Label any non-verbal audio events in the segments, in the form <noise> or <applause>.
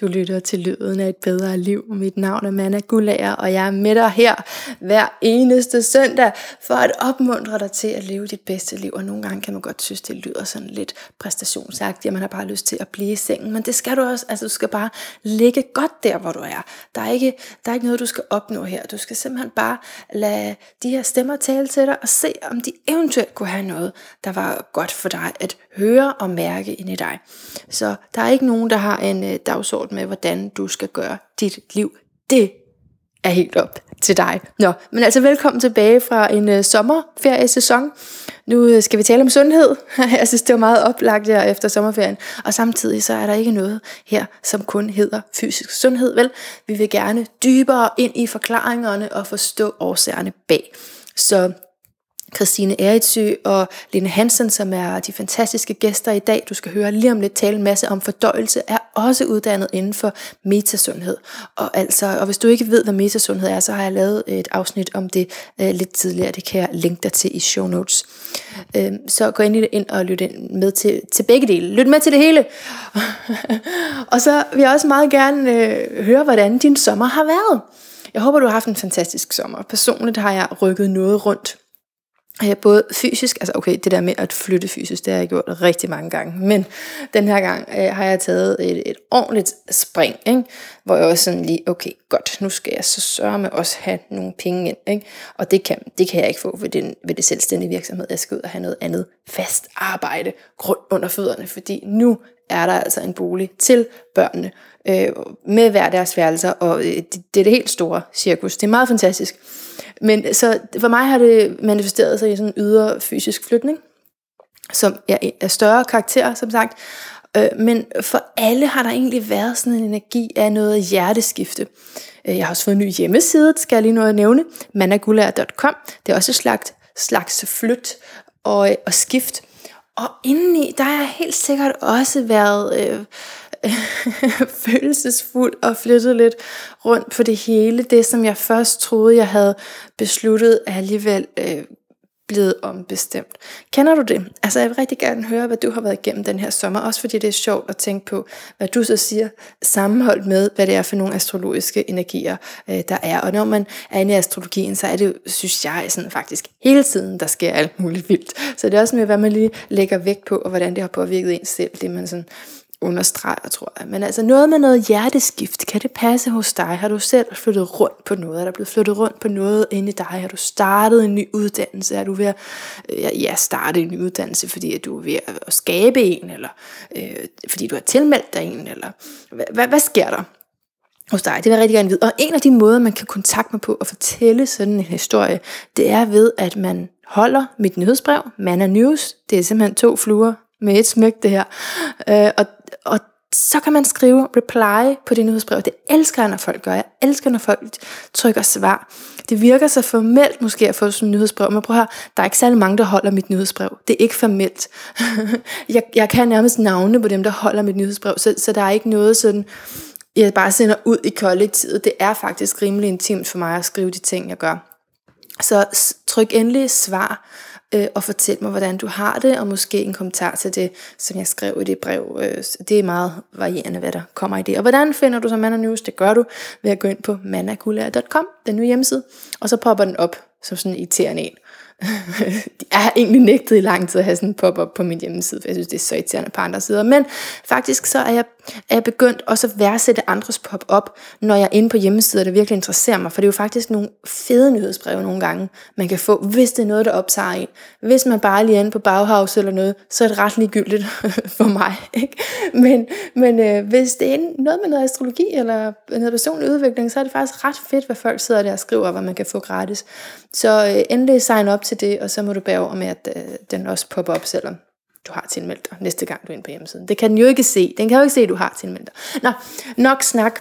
Du lytter til lyden af et bedre liv. Mit navn er Manna Gullager, og jeg er med dig her hver eneste søndag for at opmuntre dig til at leve dit bedste liv. Og nogle gange kan man godt synes, det lyder sådan lidt præstationsagtigt, at man har bare lyst til at blive i sengen. Men det skal du også. Altså, du skal bare ligge godt der, hvor du er. Der er ikke, der er ikke noget, du skal opnå her. Du skal simpelthen bare lade de her stemmer tale til dig og se, om de eventuelt kunne have noget, der var godt for dig at høre og mærke ind i dig. Så der er ikke nogen, der har en øh, dagsorden med, hvordan du skal gøre dit liv. Det er helt op til dig. Nå, men altså velkommen tilbage fra en øh, sommerferiesæson. Nu øh, skal vi tale om sundhed. <laughs> Jeg synes, det var meget oplagt her efter sommerferien. Og samtidig så er der ikke noget her, som kun hedder fysisk sundhed. Vel, vi vil gerne dybere ind i forklaringerne og forstå årsagerne bag. Så Christine Eritsø og Lene Hansen, som er de fantastiske gæster i dag. Du skal høre lige om lidt tale en masse om fordøjelse, er også uddannet inden for metasundhed. Og, altså, og hvis du ikke ved, hvad metasundhed er, så har jeg lavet et afsnit om det uh, lidt tidligere. Det kan jeg linke dig til i show notes. Uh, så gå ind, ind og lyt ind med til, til begge dele. Lyt med til det hele. <laughs> og så vil jeg også meget gerne uh, høre, hvordan din sommer har været. Jeg håber, du har haft en fantastisk sommer. Personligt har jeg rykket noget rundt Øh, både fysisk, altså okay, det der med at flytte fysisk, det har jeg gjort rigtig mange gange, men den her gang øh, har jeg taget et, et ordentligt spring, ikke? hvor jeg også sådan lige, okay, godt, nu skal jeg så sørge med også have nogle penge ind, ikke? og det kan, det kan jeg ikke få ved, den, ved det selvstændige virksomhed, jeg skal ud og have noget andet fast arbejde grund under fødderne, fordi nu er der altså en bolig til børnene, øh, med hver deres værelser, og øh, det, det er det helt store cirkus, det er meget fantastisk. Men så for mig har det manifesteret sig i sådan en ydre fysisk flytning, som er af større karakter, som sagt. Øh, men for alle har der egentlig været sådan en energi af noget hjerteskifte. Øh, jeg har også fået en ny hjemmeside, skal jeg lige nå at nævne, managulær.com. Det er også et slags, slags flyt og, og skift. Og indeni, der har helt sikkert også været øh, <laughs> følelsesfuld og flyttet lidt rundt på det hele. Det, som jeg først troede, jeg havde besluttet, er alligevel øh, blevet ombestemt. Kender du det? Altså jeg vil rigtig gerne høre, hvad du har været igennem den her sommer, også fordi det er sjovt at tænke på, hvad du så siger, sammenholdt med, hvad det er for nogle astrologiske energier, øh, der er. Og når man er inde i astrologien, så er det jo, synes jeg, sådan faktisk hele tiden, der sker alt muligt vildt. Så det er også med, hvad man lige lægger vægt på, og hvordan det har påvirket en selv, det man sådan understreger, tror jeg. Men altså noget med noget hjerteskift, kan det passe hos dig? Har du selv flyttet rundt på noget? Er der blevet flyttet rundt på noget inde i dig? Har du startet en ny uddannelse? Er du ved at øh, ja, starte en ny uddannelse, fordi at du er ved at skabe en? Eller øh, fordi du har tilmeldt dig en? Eller hvad, hvad sker der? hos dig. Det vil jeg rigtig gerne vide. Og en af de måder, man kan kontakte mig på og fortælle sådan en historie, det er ved, at man holder mit nyhedsbrev, Man News. Det er simpelthen to fluer med et smæk det her. Øh, og, og så kan man skrive reply på det nyhedsbrev. Det elsker jeg, når folk gør. Jeg elsker, når folk trykker svar. Det virker så formelt måske at få sådan et nyhedsbrev, men prøv at høre, der er ikke særlig mange, der holder mit nyhedsbrev. Det er ikke formelt. <laughs> jeg, jeg kan nærmest navne på dem, der holder mit nyhedsbrev, så, så der er ikke noget sådan, jeg bare sender ud i kollektivet. Det er faktisk rimelig intimt for mig at skrive de ting, jeg gør. Så tryk endelig svar øh, og fortæl mig, hvordan du har det, og måske en kommentar til det, som jeg skrev i det brev. Øh, det er meget varierende, hvad der kommer i det. Og hvordan finder du så Manna News? Det gør du ved at gå ind på manakula.com, den nye hjemmeside, og så popper den op som sådan en irriterende en. <laughs> jeg har egentlig nægtet i lang tid at have sådan en pop-up på min hjemmeside, for jeg synes, det er så irriterende på andre sider. Men faktisk så er jeg, er jeg begyndt også at værdsætte andres pop-up, når jeg er inde på hjemmesider, der virkelig interesserer mig. For det er jo faktisk nogle fede nyhedsbreve nogle gange, man kan få, hvis det er noget, der optager en. Hvis man bare lige er inde på Bauhaus eller noget, så er det ret ligegyldigt <laughs> for mig. Ikke? Men, men øh, hvis det er noget med noget astrologi eller noget personlig udvikling, så er det faktisk ret fedt, hvad folk sidder der og skriver, hvad man kan få gratis. Så øh, endelig sign op til det, og så må du bære over med, at øh, den også popper op, selvom du har tilmeldt dig næste gang, du er inde på hjemmesiden. Det kan den jo ikke se. Den kan jo ikke se, at du har tilmeldt dig. Nå, nok snak.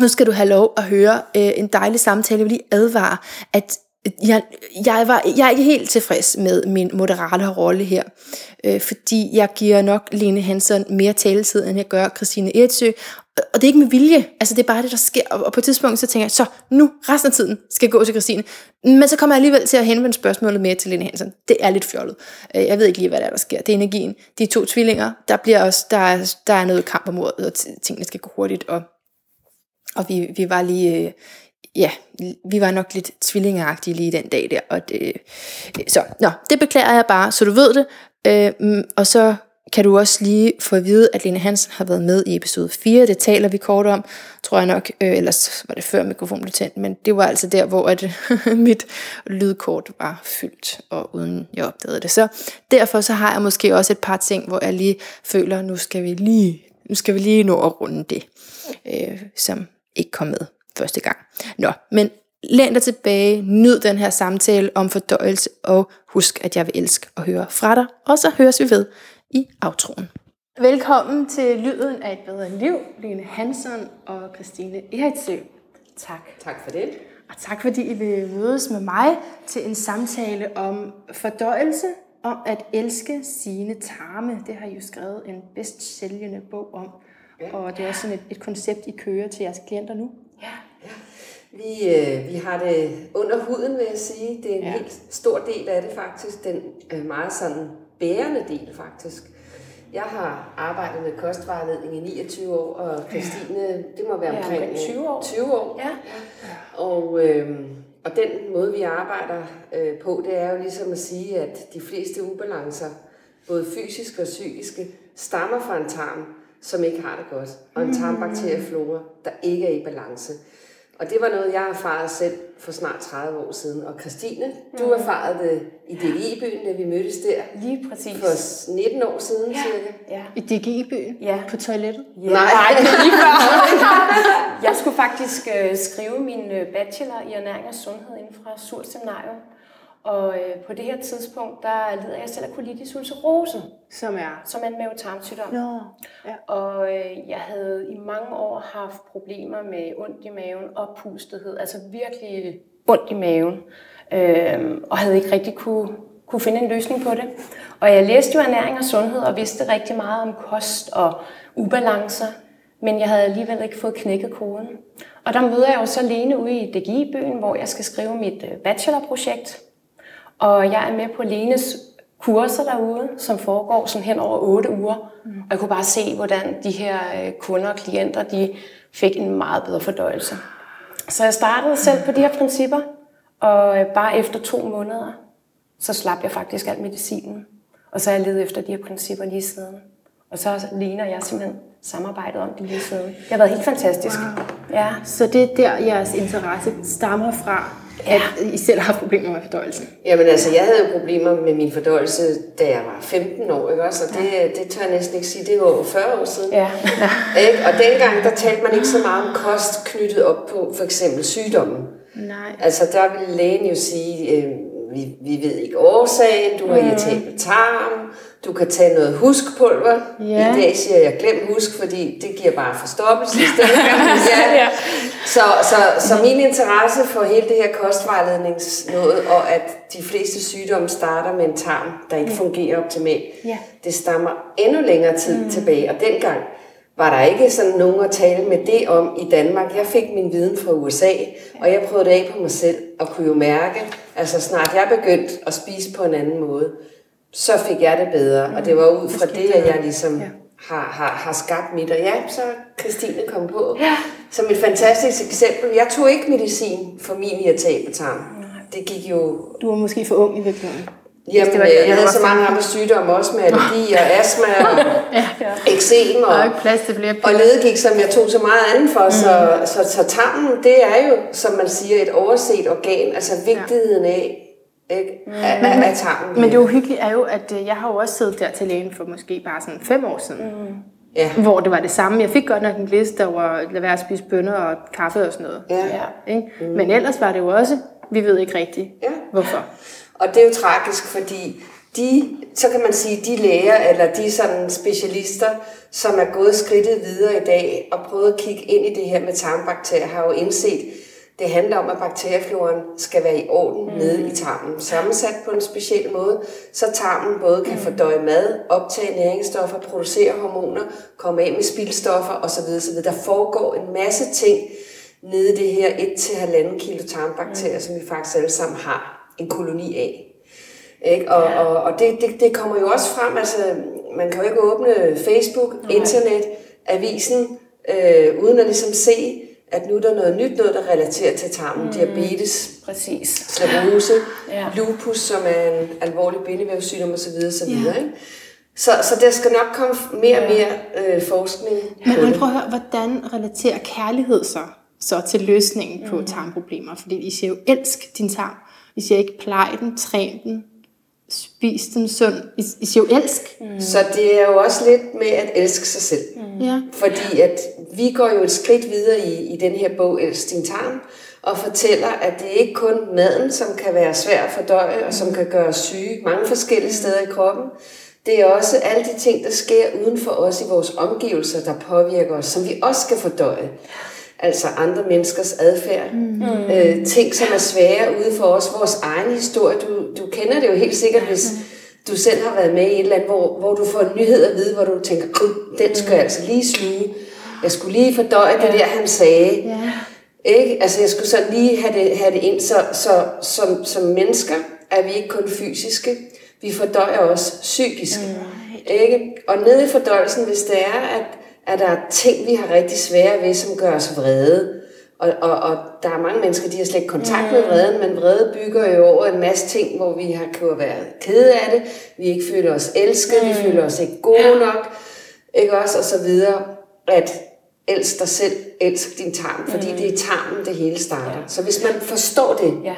Nu skal du have lov at høre øh, en dejlig samtale. Jeg vil lige advare, at jeg, jeg, var, jeg er ikke helt tilfreds med min moderate rolle her, øh, fordi jeg giver nok Lene Hansen mere taletid, end jeg gør Christine Ertsø, og det er ikke med vilje, altså det er bare det, der sker, og på et tidspunkt så tænker jeg, så nu, resten af tiden, skal jeg gå til Christine, men så kommer jeg alligevel til at henvende spørgsmålet mere til Lene Hansen, det er lidt fjollet, øh, jeg ved ikke lige, hvad der, er, der sker, det er energien, de to tvillinger, der bliver også, der er, der er noget kamp om ordet, og tingene skal gå hurtigt, og, og vi, vi var lige, øh, ja, vi var nok lidt tvillingeagtige lige den dag der. Og det, så, nå, det beklager jeg bare, så du ved det. Øh, mm, og så kan du også lige få at vide, at Lene Hansen har været med i episode 4. Det taler vi kort om, tror jeg nok. Øh, ellers var det før mikrofonen blev tændt, men det var altså der, hvor at, <laughs> mit lydkort var fyldt, og uden jeg opdagede det. Så derfor så har jeg måske også et par ting, hvor jeg lige føler, nu skal vi lige, nu skal vi lige nå at runde det, øh, som ikke kom med første gang. Nå, men læn dig tilbage, nyd den her samtale om fordøjelse, og husk, at jeg vil elske at høre fra dig, og så høres vi ved i aftroen. Velkommen til Lyden af et bedre liv, Lene Hansen og Christine Eritsø. Tak. Tak for det. Og tak fordi I vil mødes med mig til en samtale om fordøjelse, om at elske sine tarme. Det har I jo skrevet en bedst sælgende bog om. Ja. Og det er også sådan et, et koncept, I kører til jeres klienter nu. Ja, ja. Vi, øh, vi har det under huden, vil jeg sige. Det er en ja. helt stor del af det faktisk. Den er meget sådan bærende del faktisk. Jeg har arbejdet med kostvejledning i 29 år, og Christine, det må være omkring, ja, 20 år. 20 år. Ja. Og, øh, og den måde, vi arbejder øh, på, det er jo ligesom at sige, at de fleste ubalancer, både fysiske og psykiske, stammer fra en tarm, som ikke har det godt, og en mm. tarmbakterieflora, der ikke er i balance. Og det var noget, jeg erfarede selv for snart 30 år siden. Og Christine, mm. du erfarede det i DGI-byen, da vi mødtes der. Lige præcis. For 19 år siden, ja. cirka. Ja. I DGI-byen? Ja. På toilettet? Ja. Nej. Nej, det lige før. <laughs> jeg skulle faktisk uh, skrive min øh, bachelor i ernæring og sundhed inden fra Sur Seminarium. Og øh, på det her tidspunkt, der lider jeg selv af colitis ulcerose. Som er? Som er en mavetarmsygdom. Nå, ja. Og øh, jeg havde i mange år haft problemer med ondt i maven og pustethed. Altså virkelig ondt i maven. Øh, og havde ikke rigtig kunne, kunne finde en løsning på det. Og jeg læste jo ernæring og sundhed og vidste rigtig meget om kost og ubalancer. Men jeg havde alligevel ikke fået knækket koden. Og der møder jeg jo så alene ude i DGI-byen, hvor jeg skal skrive mit øh, bachelorprojekt. Og jeg er med på Lenes kurser derude, som foregår sådan hen over otte uger. Mm. Og jeg kunne bare se, hvordan de her øh, kunder og klienter, de fik en meget bedre fordøjelse. Så jeg startede selv på de her principper, og øh, bare efter to måneder, så slap jeg faktisk al medicinen. Og så har jeg levet efter de her principper lige siden. Og så og jeg simpelthen samarbejdet om det lige siden. Det har været helt fantastisk. Wow. Ja. Så det er der, jeres interesse stammer fra, at I selv har problemer med fordøjelsen? Jamen altså, jeg havde jo problemer med min fordøjelse, da jeg var 15 år, ikke også? Og det, det tør jeg næsten ikke sige, det var over 40 år siden. Ja. <laughs> Ikke? Og dengang, der talte man ikke så meget om kost knyttet op på for eksempel sygdommen. Nej. Altså, der ville lægen jo sige, øh, vi, vi ved ikke årsagen, du har mm. irritabel tarm, du kan tage noget huskpulver. Ja. I dag siger jeg glem husk, fordi det giver bare forstoppelse <laughs> ja. ja. Så, så, så min interesse for hele det her kostvejledningsnåde, og at de fleste sygdomme starter med en tarm, der ikke fungerer optimalt, ja. det stammer endnu længere tid mm. tilbage. Og dengang var der ikke sådan nogen at tale med det om i Danmark. Jeg fik min viden fra USA, og jeg prøvede det af på mig selv, og kunne jo mærke, altså snart jeg begyndte at spise på en anden måde, så fik jeg det bedre. Mm. Og det var ud fra det, at jeg ligesom ja. har, har, har skabt mit. Og ja, så Christine kom på. Ja. Som et fantastisk eksempel. Jeg tog ikke medicin for min irritable tarm. Det gik jo... Du var måske for ung i virkeligheden. Jamen, det var, jeg, jeg havde så mange andre sygdomme også med allergi og astma <laughs> og ja, ja. eksem og, plads til flere og ledgik, som jeg tog så meget andet for. Mm. Så, så, så tarmen, det er jo, som man siger, et overset organ. Altså vigtigheden af, ikke? Mm. Af, men, af tarmen. Men det uhyggelige er jo, at øh, jeg har jo også siddet der til lægen for måske bare sådan fem år siden. Mm. Ja. Hvor det var det samme. Jeg fik godt nok en liste, var lad være at spise bønner og kaffe og sådan noget. Ja. Ja, ikke? Mm. Men ellers var det jo også, vi ved ikke rigtigt, ja. hvorfor. Og det er jo tragisk, fordi de, så kan man sige, de læger eller de sådan specialister, som er gået skridtet videre i dag og prøvet at kigge ind i det her med tarmbakterier, har jo indset, Det handler om, at bakteriefloren skal være i orden mm. nede i tarmen. Sammensat på en speciel måde, så tarmen både kan fordøje mad, optage næringsstoffer, producere hormoner, komme af med spildstoffer osv. osv. Der foregår en masse ting nede i det her 1-1,5 kilo tarmbakterier, mm. som vi faktisk alle sammen har en koloni af. Ikke? Og, ja. og, og det, det, det kommer jo også frem, altså man kan jo ikke åbne Facebook, okay. internet, avisen, øh, uden at ligesom se, at nu er der noget nyt, noget der relaterer til tarmen, mm. diabetes, Præcis. sklerose, ja. lupus, som er en alvorlig bindevævssygdom osv. osv. Ja. Ikke? Så, så der skal nok komme mere og mere øh, forskning Men, men prøv at høre, hvordan relaterer kærlighed så, så til løsningen på mm. tarmproblemer? Fordi I siger jo, elsk din tarm. I siger ikke, plej den, træn den, spis den sund. I, I siger jo elsk. Mm. Så det er jo også lidt med at elske sig selv. Mm. Ja. Fordi at vi går jo et skridt videre i, i den her bog, Elsk din tarm, og fortæller, at det er ikke kun maden, som kan være svær at fordøje, mm. og som kan gøre os syge mange forskellige steder i kroppen. Det er også alle de ting, der sker uden for os i vores omgivelser, der påvirker os, som vi også skal fordøje altså andre menneskers adfærd. Mm. Øh, ting, som er svære ude for os, vores egen historie. Du, du kender det jo helt sikkert, hvis du selv har været med i et eller andet, hvor, hvor du får en nyhed at vide, hvor du tænker, den skal jeg altså lige sluge. Jeg skulle lige fordøje ja. det der, han sagde. Ja. Ikke? Altså, jeg skulle så lige have det, have det ind. Så, så som, som mennesker er vi ikke kun fysiske, vi fordøjer også psykisk. Mm. Ikke? Og nede i fordøjelsen, hvis det er, at at der er ting, vi har rigtig svære ved, som gør os vrede. Og, og, og der er mange mennesker, de har slet ikke kontakt mm. med vreden, men vrede bygger jo over en masse ting, hvor vi har kunnet være kede af det, vi ikke føler os elsket, mm. vi føler os ikke gode nok, ikke også, og så videre, at elsk dig selv, elsk din tarm, fordi mm. det er tarmen, det hele starter. Ja. Så hvis man forstår det, ja.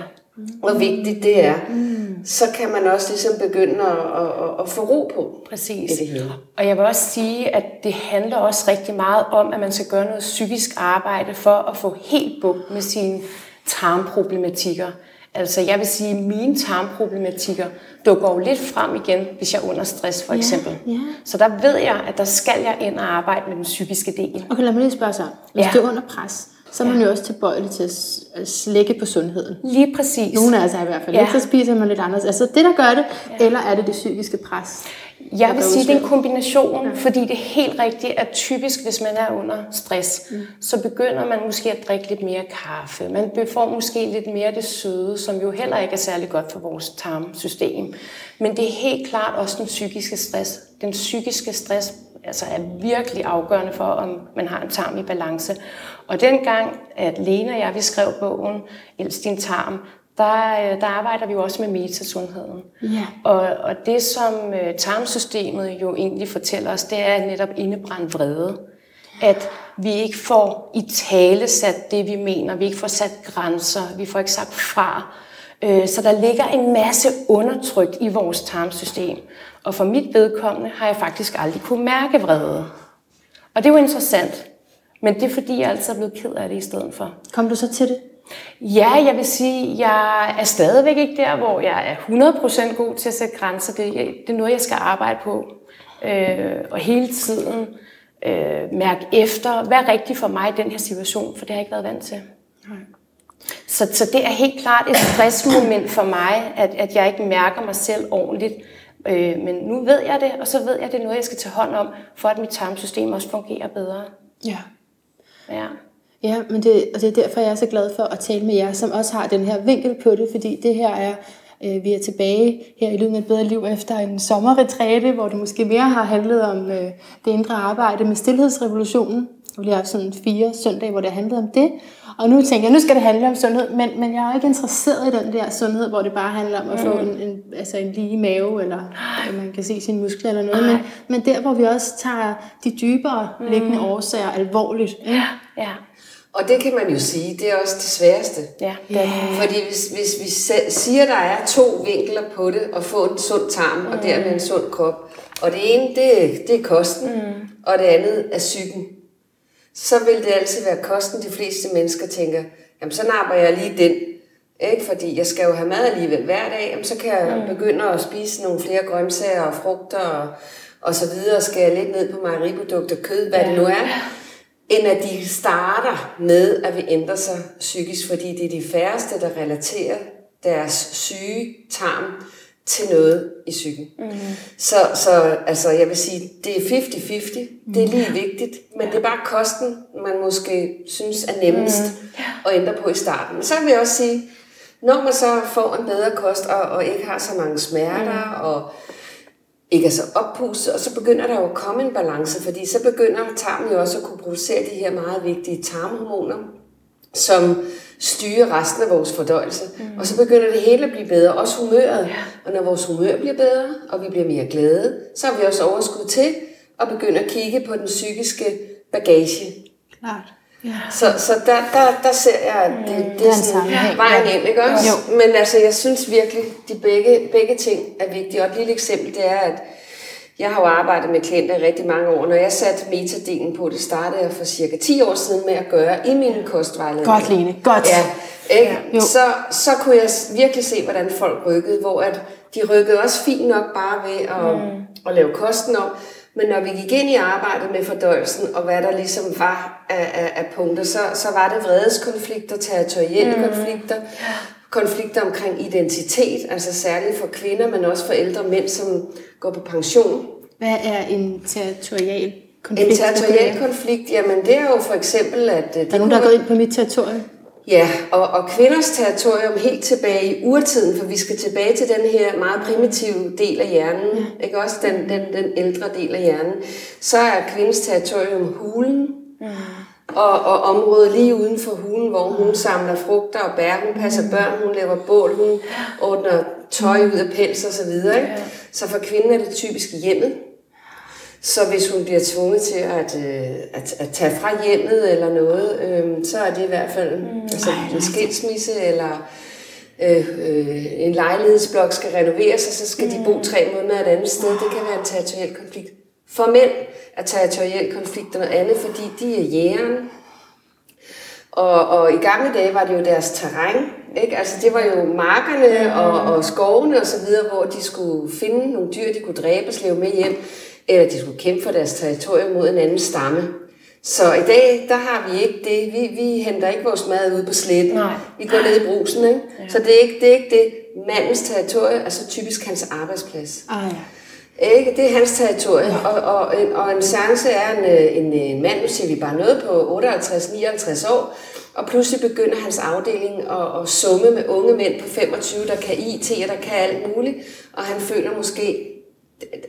hvor vigtigt det er, mm så kan man også ligesom begynde at, at, at få ro på Præcis. det hele. Og jeg vil også sige, at det handler også rigtig meget om, at man skal gøre noget psykisk arbejde for at få helt bugt med sine tarmproblematikker. Altså jeg vil sige, at mine tarmproblematikker dukker jo lidt frem igen, hvis jeg er under stress for eksempel. Ja, ja. Så der ved jeg, at der skal jeg ind og arbejde med den psykiske del. Okay, lad mig lige spørge så. Hvis ja. du er under pres, så er man ja. jo også tilbøjelig til at slække på sundheden. Lige præcis. Nogle af os er i hvert fald. Ja. Så spiser man lidt anderledes. Altså det, der gør det, ja. eller er det det psykiske pres? Jeg vil sige, det er en kombination, ja. fordi det er helt rigtigt, at typisk, hvis man er under stress, mm. så begynder man måske at drikke lidt mere kaffe. Man får måske lidt mere det søde, som jo heller ikke er særlig godt for vores tarmsystem. Men det er helt klart også den psykiske stress. Den psykiske stress altså er virkelig afgørende for, om man har en tarm i balance. Og dengang, at Lena og jeg, vi skrev bogen Elsk din tarm, der, øh, der arbejder vi jo også med metasundheden. Ja. Og, og det, som uh, tarmsystemet jo egentlig fortæller os, det er netop indebrændt vrede. At vi ikke får i tale sat det, vi mener. Vi ikke får sat grænser. Vi får ikke sagt fra. Uh, så der ligger en masse undertrykt i vores tarmsystem. Og for mit vedkommende har jeg faktisk aldrig kunne mærke vrede. Og det er jo interessant. Men det er fordi, jeg altid er blevet ked af det i stedet for. Kom du så til det? Ja, jeg vil sige, jeg er stadigvæk ikke der, hvor jeg er 100% god til at sætte grænser. Det, det er noget, jeg skal arbejde på. Øh, og hele tiden øh, mærke efter, hvad er rigtigt for mig i den her situation, for det har jeg ikke været vant til. Nej. Så, så det er helt klart et stressmoment for mig, at, at jeg ikke mærker mig selv ordentligt. Øh, men nu ved jeg det, og så ved jeg, at det er noget, jeg skal tage hånd om, for at mit tarmsystem også fungerer bedre. Ja. Ja. Ja, men det, og det er derfor, jeg er så glad for at tale med jer, som også har den her vinkel på det, fordi det her er, øh, vi er tilbage her i Lyden af et bedre liv efter en sommerretræte, hvor det måske mere har handlet om øh, det indre arbejde med stillhedsrevolutionen. Vi har haft sådan fire søndage, hvor det handlede om det. Og nu tænker jeg, nu skal det handle om sundhed, men, men jeg er ikke interesseret i den der sundhed, hvor det bare handler om at få mm. en, en, altså en lige mave, eller at man kan se sine muskler eller noget. Men, men der, hvor vi også tager de dybere mm. liggende årsager alvorligt. Ja, ja. Og det kan man jo sige, det er også det sværeste. Ja, det er. Fordi hvis, hvis vi siger, at der er to vinkler på det, at få en sund tarm, mm. og dermed en sund krop, og det ene, det, det er kosten, mm. og det andet er psyken, så vil det altid være kosten, de fleste mennesker tænker, jamen så napper jeg lige den. Ikke? Fordi jeg skal jo have mad alligevel hver dag, jamen, så kan jeg mm. begynde at spise nogle flere grøntsager og frugter og, og så videre, skal jeg lidt ned på mejeriprodukter, kød, hvad ja. det nu er. end at de starter med at vil ændre sig psykisk, fordi det er de færreste, der relaterer deres syge tarm til noget i psyken. Mm. Så, så altså, jeg vil sige, det er 50-50. Det er lige vigtigt, men det er bare kosten, man måske synes er nemmest mm. at ændre på i starten. Men så vil jeg også sige, når man så får en bedre kost, og, og ikke har så mange smerter, mm. og ikke er så oppustet, og så begynder der jo at komme en balance, fordi så begynder tarmen jo også at kunne producere de her meget vigtige tarmhormoner, som styrer resten af vores fordøjelse. Mm. Og så begynder det hele at blive bedre, også humøret. Ja. Og når vores humør bliver bedre, og vi bliver mere glade, så har vi også overskud til at begynde at kigge på den psykiske bagage. Klart. Ja. Så, så der, der, der ser jeg, at det, mm. det er sådan vejen ind, ikke også? Jo. Men altså, jeg synes virkelig, de begge, begge ting er vigtige. Og et lille eksempel, det er, at jeg har jo arbejdet med klienter i rigtig mange år. Når jeg satte metadelen på, det startede jeg for cirka 10 år siden med at gøre i min kostvejledning. Godt, Lene. Godt. Ja, ikke? Ja. Så, så kunne jeg virkelig se, hvordan folk rykkede, hvor at de rykkede også fint nok bare ved at, mm. at lave kosten om. Men når vi gik ind i arbejdet med fordøjelsen, og hvad der ligesom var af, af, af punkter, så, så var det vredeskonflikter, territorielle mm. konflikter, konflikter omkring identitet, altså særligt for kvinder, men også for ældre mænd, som går på pension. Hvad er en territorial konflikt? En territorial konflikt, jamen det er jo for eksempel, at... Der er nogen, der er gået ind på mit territorium? Ja, og, og kvinders territorium helt tilbage i urtiden, for vi skal tilbage til den her meget primitive del af hjernen, ja. ikke også den, den, den ældre del af hjernen, så er kvindens territorium hulen, mm. Og, og området lige uden for hulen, hvor hun samler frugter og bær, hun passer mm. børn, hun laver bål, hun ordner tøj ud af pels og så videre. Ikke? Så for kvinden er det typisk hjemmet, så hvis hun bliver tvunget til at, øh, at, at tage fra hjemmet eller noget, øh, så er det i hvert fald mm, altså, en skilsmisse eller øh, øh, en lejlighedsblok skal renoveres, og så skal mm. de bo mm. tre måneder et andet sted. Det kan være en territoriel konflikt. For mænd er territoriel konflikt noget andet, fordi de er jægeren. Og, og i gamle dage var det jo deres terræn. Ikke? Altså det var jo markerne mm. og, og skovene og så videre, hvor de skulle finde nogle dyr, de kunne dræbe og slæve med hjem eller de skulle kæmpe for deres territorium mod en anden stamme. Så i dag, der har vi ikke det. Vi, vi henter ikke vores mad ud på sletten. Nej. Vi går ned i brusen, ikke? Ja. Så det er, ikke, det er ikke det. Mandens territorium er så typisk hans arbejdsplads. Ah, ja. Ikke? Det er hans territorium. Ja. Og, og, en, og en chance er en, en, en mand, nu siger vi bare noget på 58-59 år, og pludselig begynder hans afdeling at, at summe med unge mænd på 25, der kan IT og der kan alt muligt, og han føler måske,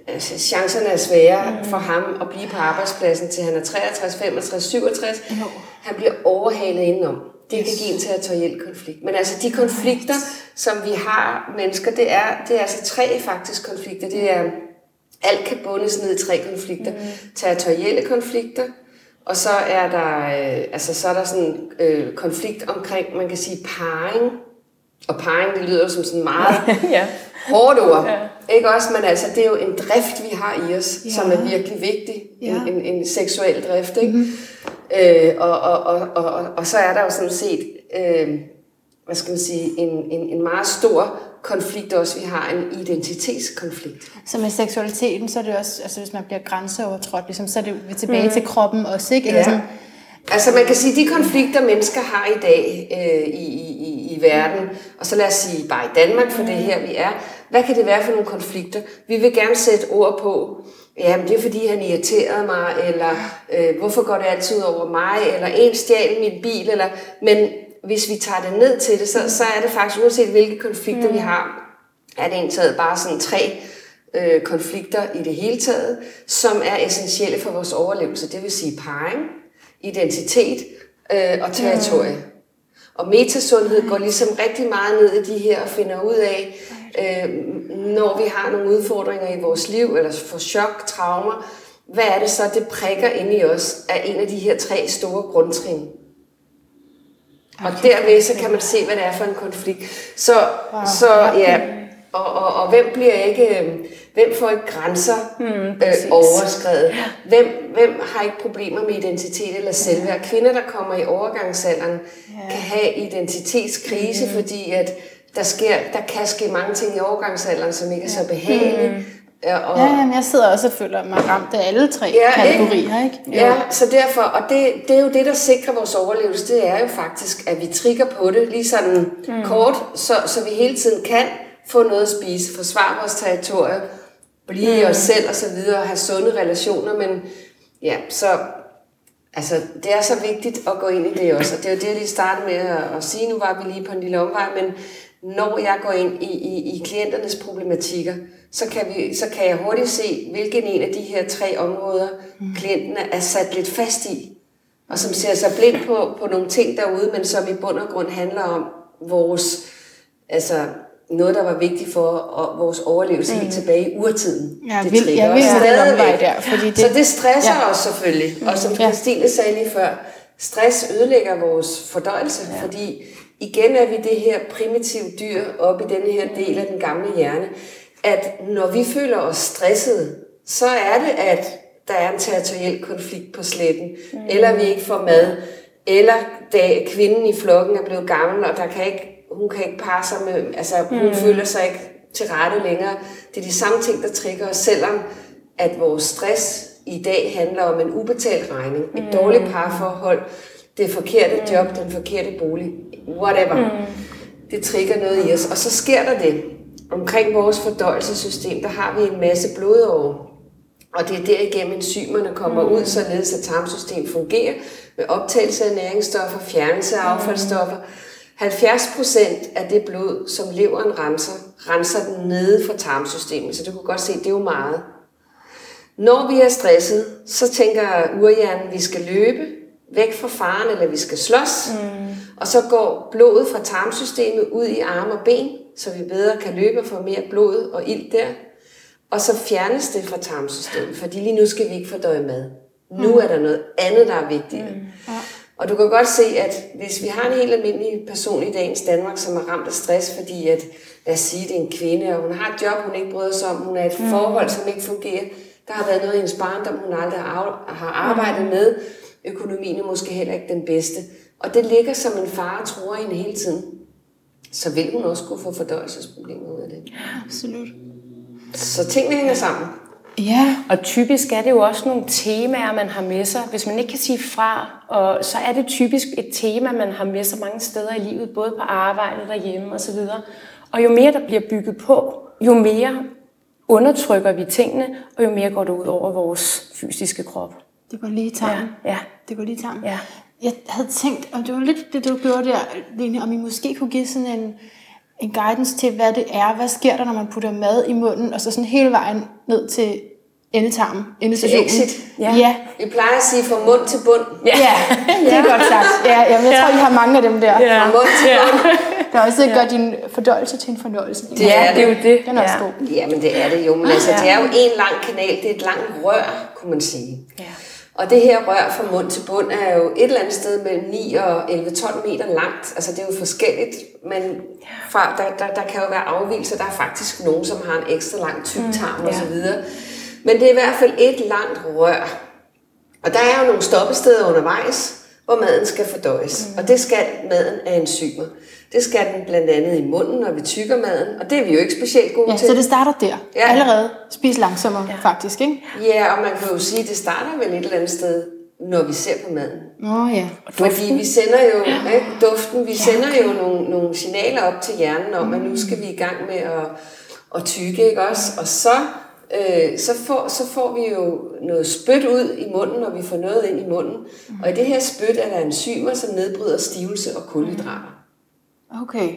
altså, chancerne er svære mm. for ham at blive på arbejdspladsen til han er 63, 65, 67. Mm. Han bliver overhalet indenom. Det yes. kan give en territoriel konflikt. Men altså de konflikter, som vi har mennesker, det er, det er altså tre faktisk konflikter. Det er, alt kan bundes ned i tre konflikter. Mm. Territorielle konflikter, og så er der, øh, altså, så er der sådan øh, konflikt omkring, man kan sige, parring. Og parring, det lyder som sådan meget <laughs> ja hårdt ord. Ja. Ikke også? Men altså, det er jo en drift, vi har i os, ja. som er virkelig vigtig. Ja. En, en, en seksuel drift. Ikke? Mm-hmm. Øh, og, og, og, og, og, og så er der jo sådan set, øh, hvad skal man sige, en, en, en meget stor konflikt også. Vi har en identitetskonflikt. Så med seksualiteten, så er det også, altså hvis man bliver grænseovertrådt, ligesom, så er det tilbage mm. til kroppen også, ikke? Eller ja. sådan, Altså man kan sige, de konflikter, mennesker har i dag øh, i, i, i verden, og så lad os sige bare i Danmark, for det er her vi er, hvad kan det være for nogle konflikter? Vi vil gerne sætte ord på, jamen det er fordi han irriterede mig, eller øh, hvorfor går det altid over mig, eller en stjal min bil, eller, men hvis vi tager det ned til det, så, så er det faktisk, uanset hvilke konflikter mm. vi har, er det egentlig bare sådan tre øh, konflikter i det hele taget, som er essentielle for vores overlevelse. Det vil sige parring, identitet øh, og territorie. Mm. Og metasundhed går ligesom rigtig meget ned i de her og finder ud af, øh, når vi har nogle udfordringer i vores liv, eller får chok, traumer, hvad er det så, det prikker ind i os af en af de her tre store grundtrin. Og derved så kan man se, hvad det er for en konflikt. Så, så ja, og, og, og hvem bliver ikke, øh, hvem får ikke grænser mm, øh, overskrevet? Hvem, hvem har ikke problemer med identitet eller selvværd? Kvinder, der kommer i overgangsalderen, ja. kan have identitetskrise, mm. fordi at der, sker, der kan ske mange ting i overgangsalderen, som ikke er så behagelige. Mm. Ja, og, Ja, jamen, jeg sidder også og føler mig ramt af alle tre Ja, kategorier, ikke? Ja, så derfor, og det, det er jo det, der sikrer vores overlevelse, det er jo faktisk, at vi trigger på det lige sådan mm. kort, så, så vi hele tiden kan få noget at spise, forsvare vores territorium, blive mm. os selv og så videre, have sunde relationer, men ja, så altså, det er så vigtigt at gå ind i det også, og det er jo det, jeg lige startede med at, at sige, nu var vi lige på en lille omvej, men når jeg går ind i, i, i klienternes problematikker, så kan, vi, så kan jeg hurtigt se, hvilken en af de her tre områder, mm. klienten er sat lidt fast i, og som ser sig blind på, på nogle ting derude, men som i bund og grund handler om vores, altså noget, der var vigtigt for og vores overlevelse mm. helt tilbage i urtiden. Jeg Det vil, jeg vil den stadigvæk. der, fordi det, Så det stresser Ja. ja. os selvfølgelig. Og som Ja. Christine sagde lige før, stress ødelægger vores fordøjelse, ja. fordi igen er vi det her primitive dyr op i denne her del af den gamle hjerne, at når vi føler os stressede, så er det, at der er en territoriel konflikt på sletten, mm. eller vi ikke får mad, eller da kvinden i flokken er blevet gammel, og der kan ikke, hun kan ikke parre sig med, altså hun føler sig ikke til rette længere. Det er de samme ting, der trigger os, selvom at vores stress i dag handler om en ubetalt regning, et dårligt parforhold, det forkerte job, den forkerte bolig, whatever. Det trigger noget i os. Og så sker der det. Omkring vores fordøjelsessystem, der har vi en masse blodårer. Og det er derigennem enzymerne kommer mm. ud, således at tarmsystemet fungerer med optagelse af næringsstoffer, fjernelse af affaldsstoffer. 70 procent af det blod, som leveren renser, renser den nede fra tarmsystemet. Så du kan godt se, det er jo meget. Når vi er stresset, så tænker urhjernen, at vi skal løbe væk fra faren, eller vi skal slås. Mm. Og så går blodet fra tarmsystemet ud i arme og ben, så vi bedre kan løbe og få mere blod og ild der. Og så fjernes det fra tarmsystemet, fordi lige nu skal vi ikke fordøje mad. Nu er der noget andet, der er vigtigere. Mm. Og du kan godt se, at hvis vi har en helt almindelig person i dagens Danmark, som er ramt af stress, fordi at, lad os sige, det er en kvinde, og hun har et job, hun ikke bryder sig om, hun er et mm. forhold, som ikke fungerer, der har været noget i hendes barndom, hun aldrig har ar- har arbejdet mm. med, økonomien er måske heller ikke den bedste. Og det ligger som en fare tror hende hele tiden. Så vil hun også kunne få fordøjelsesproblemer ud af det. Absolut. Så tingene hænger sammen. Ja, Og typisk er det jo også nogle temaer, man har med sig. Hvis man ikke kan sige fra, og så er det typisk et tema, man har med sig mange steder i livet, både på arbejde, derhjemme osv. Og jo mere der bliver bygget på, jo mere undertrykker vi tingene, og jo mere går det ud over vores fysiske krop. Det går lige i tarmen. Ja. Det går lige i tarmen. Ja. Jeg havde tænkt, om det var lidt det, du gjorde der, Line, om I måske kunne give sådan en, en guidance til, hvad det er. Hvad sker der, når man putter mad i munden, og så sådan hele vejen ned til endetarmen, endestationen? exit. Ja. Ja. ja. Vi plejer at sige fra mund til bund. Ja. Ja, det er godt sagt. Ja, jamen, jeg tror, I har mange af dem der. Ja. Fra mund til bund. <laughs> Der også gør din fordøjelse til en fornøjelse. Det er det er jo det. Den er også Ja. god. Jamen det er det jo, men altså, det er jo en lang kanal, det er et langt rør, kunne man sige. Ja. Og det her rør fra mund til bund er jo et eller andet sted mellem 9 og 11-12 meter langt. Altså det er jo forskelligt, men fra, der, der, der kan jo være afvielser. Der er faktisk nogen, som har en ekstra lang tyk tarm mm, ja. og så videre. Men det er i hvert fald et langt rør. Og der er jo nogle stoppesteder undervejs, hvor maden skal fordøjes. Mm. Og det skal maden af enzymer. Det skal den blandt andet i munden, når vi tykker maden. Og det er vi jo ikke specielt gode Ja, til. så det starter der. Ja. Allerede. Spis langsommere, ja. faktisk, ikke? Ja, og man kan jo sige, at det starter vel et eller andet sted, når vi ser på maden. Oh, ja. Fordi vi sender jo, ikke, duften, vi sender jo nogle, nogle signaler op til hjernen om, at nu skal vi i gang med at, at tykke, ikke også? Og så, øh, så, får, så får vi jo noget spyt ud i munden, når vi får noget ind i munden. Og i det her spyt er der enzymer, som nedbryder stivelse og kulhydrater. Okay.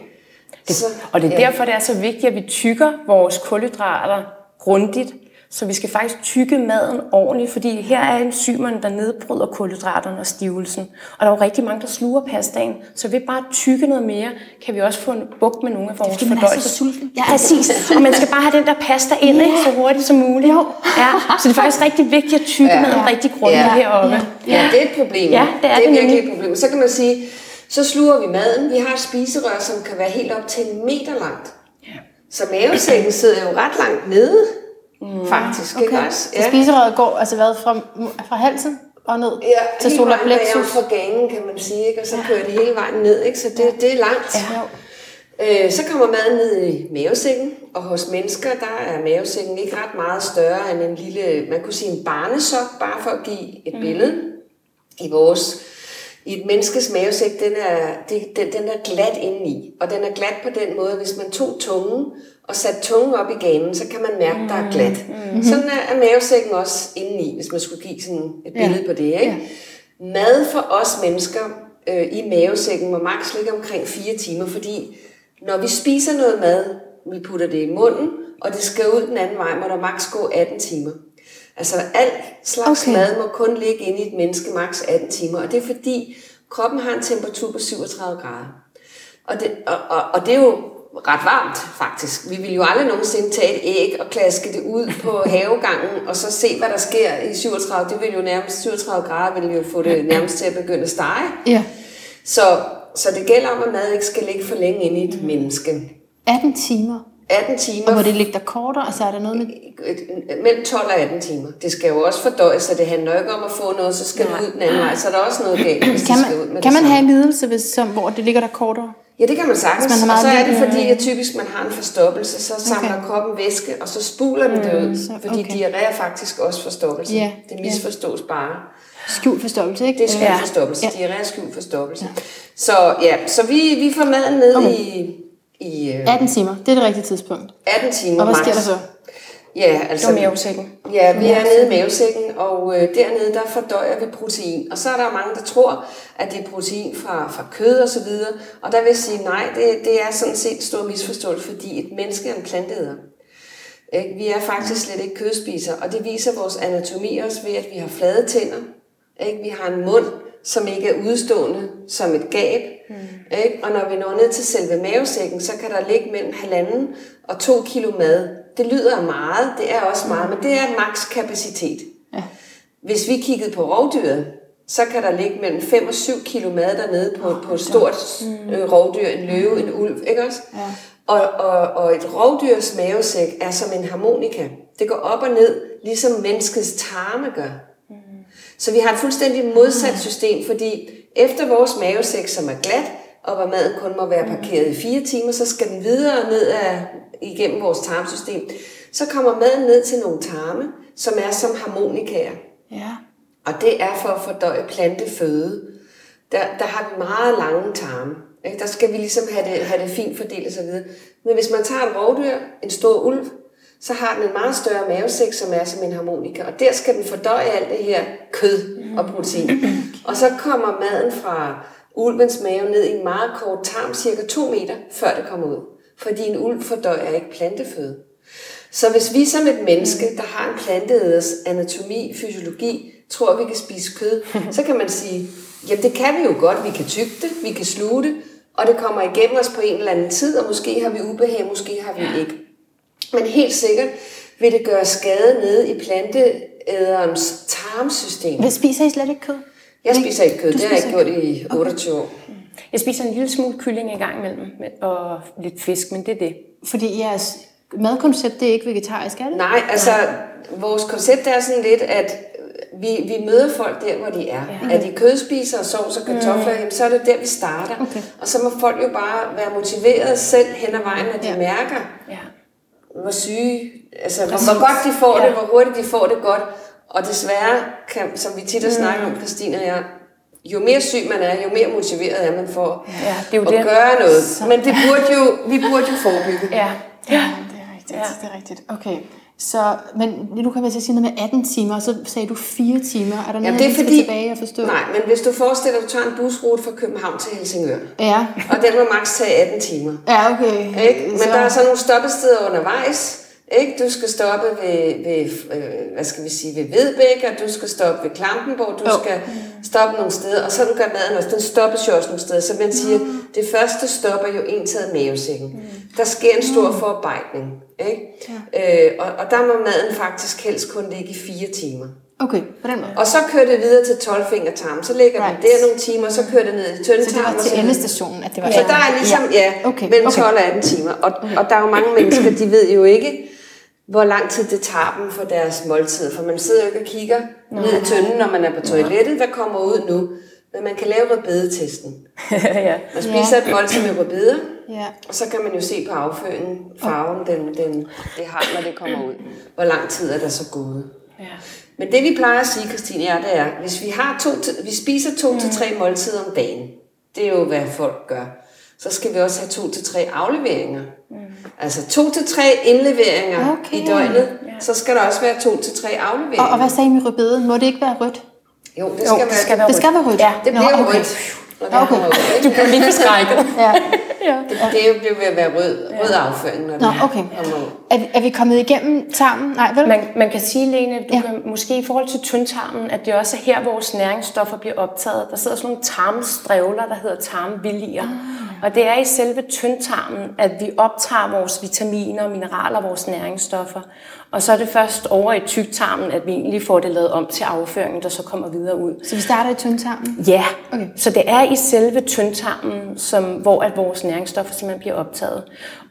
Så, Og det er ja. derfor, det er så vigtigt, at vi tykker vores kulhydrater grundigt. Så vi skal faktisk tykke maden ordentligt, fordi her er enzymerne, der nedbryder kulhydraterne og stivelsen. Og der er jo rigtig mange, der sluger pastaen. Så ved bare at tykke noget mere, kan vi også få en bugt med nogle af vores fordi man er så fordøjelser. sulten. Ja, præcis. Og man skal bare have den der pasta ind, Ja. ikke, så hurtigt som muligt. Jo. Ja. Så det er faktisk rigtig vigtigt at tykke Ja. maden rigtig grundigt Ja. heroppe. Ja, det er et problem. Ja, det er det er det virkelig et problem. Så kan man sige, så sluger vi maden. Vi har et spiserør, som kan være helt op til en meter langt. Ja. Så mavesækken sidder jo ret langt nede, mm. faktisk. Okay. Ikke også? Så spiserøret går altså hvad, fra, fra halsen og ned Ja, til hele solar vejen bagom plexus. fra ganen, kan man sige, ikke? og så kører det hele vejen ned, ikke? så det, det er langt. Ja. Øh, så kommer maden ned i mavesækken, og hos mennesker, der er mavesækken ikke ret meget større end en lille, man kunne sige en barnesok, bare for at give et mm. billede. I vores, i et menneskes mavesæk, den er, det, den, den er glat indeni, og den er glat på den måde, hvis man tog tungen og satte tungen op i ganen, så kan man mærke, at der er glat. Mm. Sådan er, er mavesækken også indeni, hvis man skulle give sådan et billede ja. på det. Ikke? Ja. Mad for os mennesker øh, i mavesækken må maks ligge omkring 4 timer, fordi når vi spiser noget mad, vi putter det i munden, og det skal ud den anden vej, må der maks gå 18 timer. Altså alt slags okay. mad må kun ligge inde i et menneske maks 18 timer, og det er fordi kroppen har en temperatur på 37 grader. Og det, og, og, og det er jo ret varmt, faktisk. Vi vil jo aldrig nogensinde tage et æg og klaske det ud på <laughs> havegangen, og så se, hvad der sker i 37. Det vil jo nærmest, 37 grader vil jo få det <clears throat> nærmest til at begynde at stege. Ja. Så, så det gælder om, at mad ikke skal ligge for længe inde i et menneske. 18 timer? 18 timer. Og må det ligge der kortere? Altså er der noget med... Mellem 12 og 18 timer. Det skal jo også fordøjes, så det handler ikke om at få noget, så skal Nej. det ud den anden vej. Så er der også noget galt, hvis kan man, det skal ud med Kan man have en lidelse, hvis, som, hvor det ligger der kortere? Ja, det kan man sagtens. Man har og så er det fordi, at typisk man har en forstoppelse, så samler okay. kroppen væske, og så spuler den det ud. Mm, fordi okay. diarré er faktisk også forstoppelse. Yeah. Det misforstås yeah. bare. Skjult forstoppelse, ikke? Det er skjult forstoppelse. Ja. Diarré er skjult forstoppelse. Ja. Så ja, så vi, vi får maden ned okay. i i... Øh, 18 timer, det er det rigtige tidspunkt. 18 timer Og hvad sker der så? Ja, altså... Det er mavesækken. Ja, vi er nede i mavesækken, og øh, dernede der fordøjer vi protein. Og så er der mange, der tror, at det er protein fra, fra kød og så videre. Og der vil jeg sige, nej, det, det er sådan set stor misforståelse, fordi et menneske er en planteæder. Vi er faktisk slet ikke kødspisere, og det viser vores anatomi også ved, at vi har flade tænder. Vi har en mund, som ikke er udstående som et gab. Mm. Ikke? Og når vi når ned til selve mavesækken, så kan der ligge mellem halvanden og to kilo mad. Det lyder meget, det er også meget, men det er maks kapacitet. Ja. Hvis vi kiggede på rovdyret, så kan der ligge mellem 5 og 7 kilo mad dernede på, på et stort mm. rovdyr, en løve, en ulv, ikke også? Ja. Og, og, og et rovdyrs mavesæk er som en harmonika. Det går op og ned, ligesom menneskets tarme gør. Så vi har et fuldstændig modsat system, fordi efter vores mavesæk, som er glat, og hvor maden kun må være parkeret i fire timer, så skal den videre ned af, igennem vores tarmsystem. Så kommer maden ned til nogle tarme, som er som harmonikaer. Ja. Og det er for at fordøje planteføde. Der, der har vi meget lange tarme. Ikke? Der skal vi ligesom have det, have det fint fordelt og så videre. Men hvis man tager et rovdyr, en stor ulv, så har den en meget større mavesæk, som er som en harmonika. Og der skal den fordøje alt det her kød og protein. Og så kommer maden fra ulvens mave ned i en meget kort tarm, cirka 2 meter, før det kommer ud. Fordi en ulv fordøjer ikke planteføde. Så hvis vi som et menneske, der har en planteæders anatomi, fysiologi, tror, vi kan spise kød, <laughs> så kan man sige, ja, det kan vi jo godt. Vi kan tygge det, vi kan sluge det, og det kommer igennem os på en eller anden tid, og måske har vi ubehag, måske har vi ikke. Men helt sikkert vil det gøre skade nede i planteæderens tarmsystem. Hvad spiser I slet ikke kød? Jeg spiser ikke kød, det har jeg ikke gjort i 28 okay. år. Jeg spiser en lille smule kylling i gang imellem, og lidt fisk, men det er det. Fordi jeres madkoncept, det er ikke vegetarisk, er det? Nej, altså vores koncept er sådan lidt, at vi, vi møder folk der, hvor de er. Ja. Er de kødspiser og sovs og kartofler, mm. jamen, så er det der, vi starter. Okay. Og så må folk jo bare være motiveret selv hen ad vejen, når de ja. mærker, ja hvor syge, altså hvor, hvor godt de får ja. det, hvor hurtigt de får det godt. Og desværre, kan, som vi tit har snakket om, Christine og jeg, jo mere syg man er, jo mere motiveret er man for ja, det er jo at det. gøre noget. Så. Men det burde jo, vi burde jo forebygge. Ja, ja. det er rigtigt. Ja. Det er rigtigt. Okay. Så, men nu kan vi så sige noget med 18 timer, og så sagde du 4 timer. Er der noget, Jamen, det er fordi, tilbage at forstå? Nej, men hvis du forestiller dig, at du tager en busrute fra København til Helsingør, ja. og den må maks tage 18 timer. Ja, okay. Ikke? Men så... der er så nogle stoppesteder undervejs, ikke? Du skal stoppe ved, ved øh, hvad skal vi sige, ved Vedbæk, og du skal stoppe ved Klampenborg, du oh. skal stoppe nogle steder, og sådan gør maden også. Den stoppes jo også nogle steder. Så man siger, mm. det første stopper jo en taget mavesækken. Mm. Der sker en stor mm. forarbejdning. Ikke? Ja. Øh, og, og der må maden faktisk helst kun ligge i fire timer. Okay, på den måde. Og så kører det videre til 12 tarm. Så ligger right. den der nogle timer, så kører det ned i tyndtarm. Så det var til endestationen, at det var Så der er ligesom, ja, ja okay. mellem 12 og 18 timer. Og, og der er jo mange mennesker, de ved jo ikke, hvor lang tid det tager dem for deres måltid. For man sidder jo ikke og kigger Nå, ned i tønden, når man er på toilettet. Hvad kommer ud nu? Men man kan lave rødbedetesten. <laughs> ja. Man spiser ja. et måltid med rødbeder, ja. og så kan man jo se på afføringen, farven, den, den, det har, når det kommer ud. Hvor lang tid er der så gået. Ja. Men det vi plejer at sige, Christine, er, det er, hvis vi, har to, vi spiser to mm. til tre måltider om dagen, det er jo, hvad folk gør, så skal vi også have to til tre afleveringer. Altså to til tre indleveringer okay. i døgnet, ja. så skal der også være to til tre afleveringer. Og, og hvad sagde I med rødbeden? Må det ikke være rødt? Jo, det skal, jo, være, det skal være rødt. Det skal være rødt. Ja, det bliver Nå, okay. rødt. Okay. <laughs> Du blev lige forskrækket. ja. ja. Det, det jo ved at være rød, rød afføring, når Nå, okay. Er, er vi kommet igennem tarmen? Nej, vel? Man, man kan sige, Lene, du ja. kan måske i forhold til tyndtarmen, at det også er her, vores næringsstoffer bliver optaget. Der sidder sådan nogle tarmstrævler, der hedder tarmvillier. Ah. Og det er i selve tyndtarmen, at vi optager vores vitaminer, mineraler, vores næringsstoffer. Og så er det først over i tyktarmen, at vi egentlig får det lavet om til afføringen, der så kommer videre ud. Så vi starter i tyndtarmen? Ja, okay. så det er i selve tyndtarmen, som, hvor at vores næringsstoffer simpelthen bliver optaget.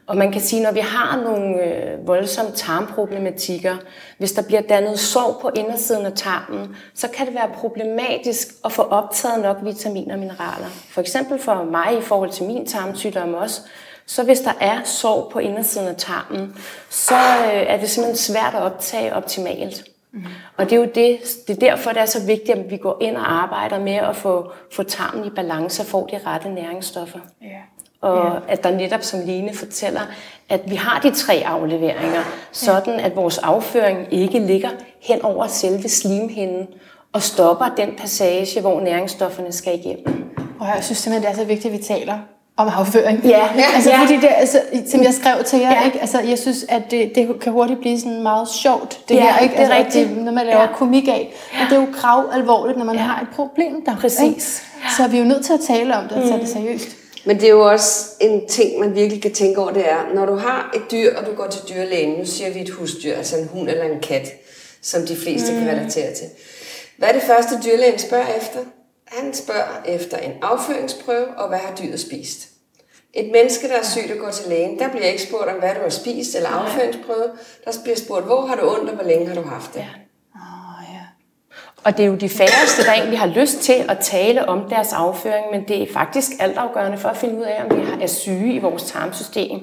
Og man kan sige, når vi har nogle øh, voldsomme tarmproblematikker, hvis der bliver dannet sår på indersiden af tarmen, så kan det være problematisk at få optaget nok vitaminer og mineraler. For eksempel for mig i forhold til min tarmsygdom også, så hvis der er sår på indersiden af tarmen, så øh, er det simpelthen svært at optage optimalt. Mm. Og det er jo det, det er derfor, det er så vigtigt, at vi går ind og arbejder med at få, få tarmen i balance og få de rette næringsstoffer. Yeah. Og yeah. at der netop, som Line fortæller, at vi har de tre afleveringer, sådan at vores afføring ikke ligger hen over selve slimhinden og stopper den passage, hvor næringsstofferne skal igennem. Og jeg synes simpelthen, det er så vigtigt, at vi taler om afføring. Ja. <laughs> altså, ja. Fordi det, altså, som jeg skrev til jer, ja. ikke? Altså, jeg synes, at det, det kan hurtigt blive sådan meget sjovt, det ja, her, ikke? det er altså, rigtigt. Det, når man laver ja. komik af. Ja. Og det er jo krav alvorligt, når man ja. har et problem der. Præcis. Ikke? Så vi er jo nødt til at tale om det og tage mm. det seriøst. Men det er jo også en ting, man virkelig kan tænke over, det er, når du har et dyr, og du går til dyrlægen, nu siger vi et husdyr, altså en hund eller en kat, som de fleste mm. kan relatere til. Hvad er det første, dyrlægen spørger efter? Han spørger efter en afføringsprøve, og hvad har dyret spist? Et menneske, der er sygt og går til lægen, der bliver ikke spurgt om, hvad du har spist eller afføringsprøve. Der bliver spurgt, hvor har du ondt, og hvor længe har du haft det? Ja. Ja. Og det er jo de færreste, der egentlig har lyst til at tale om deres afføring, men det er faktisk altafgørende for at finde ud af, om vi er syge i vores tarmsystem.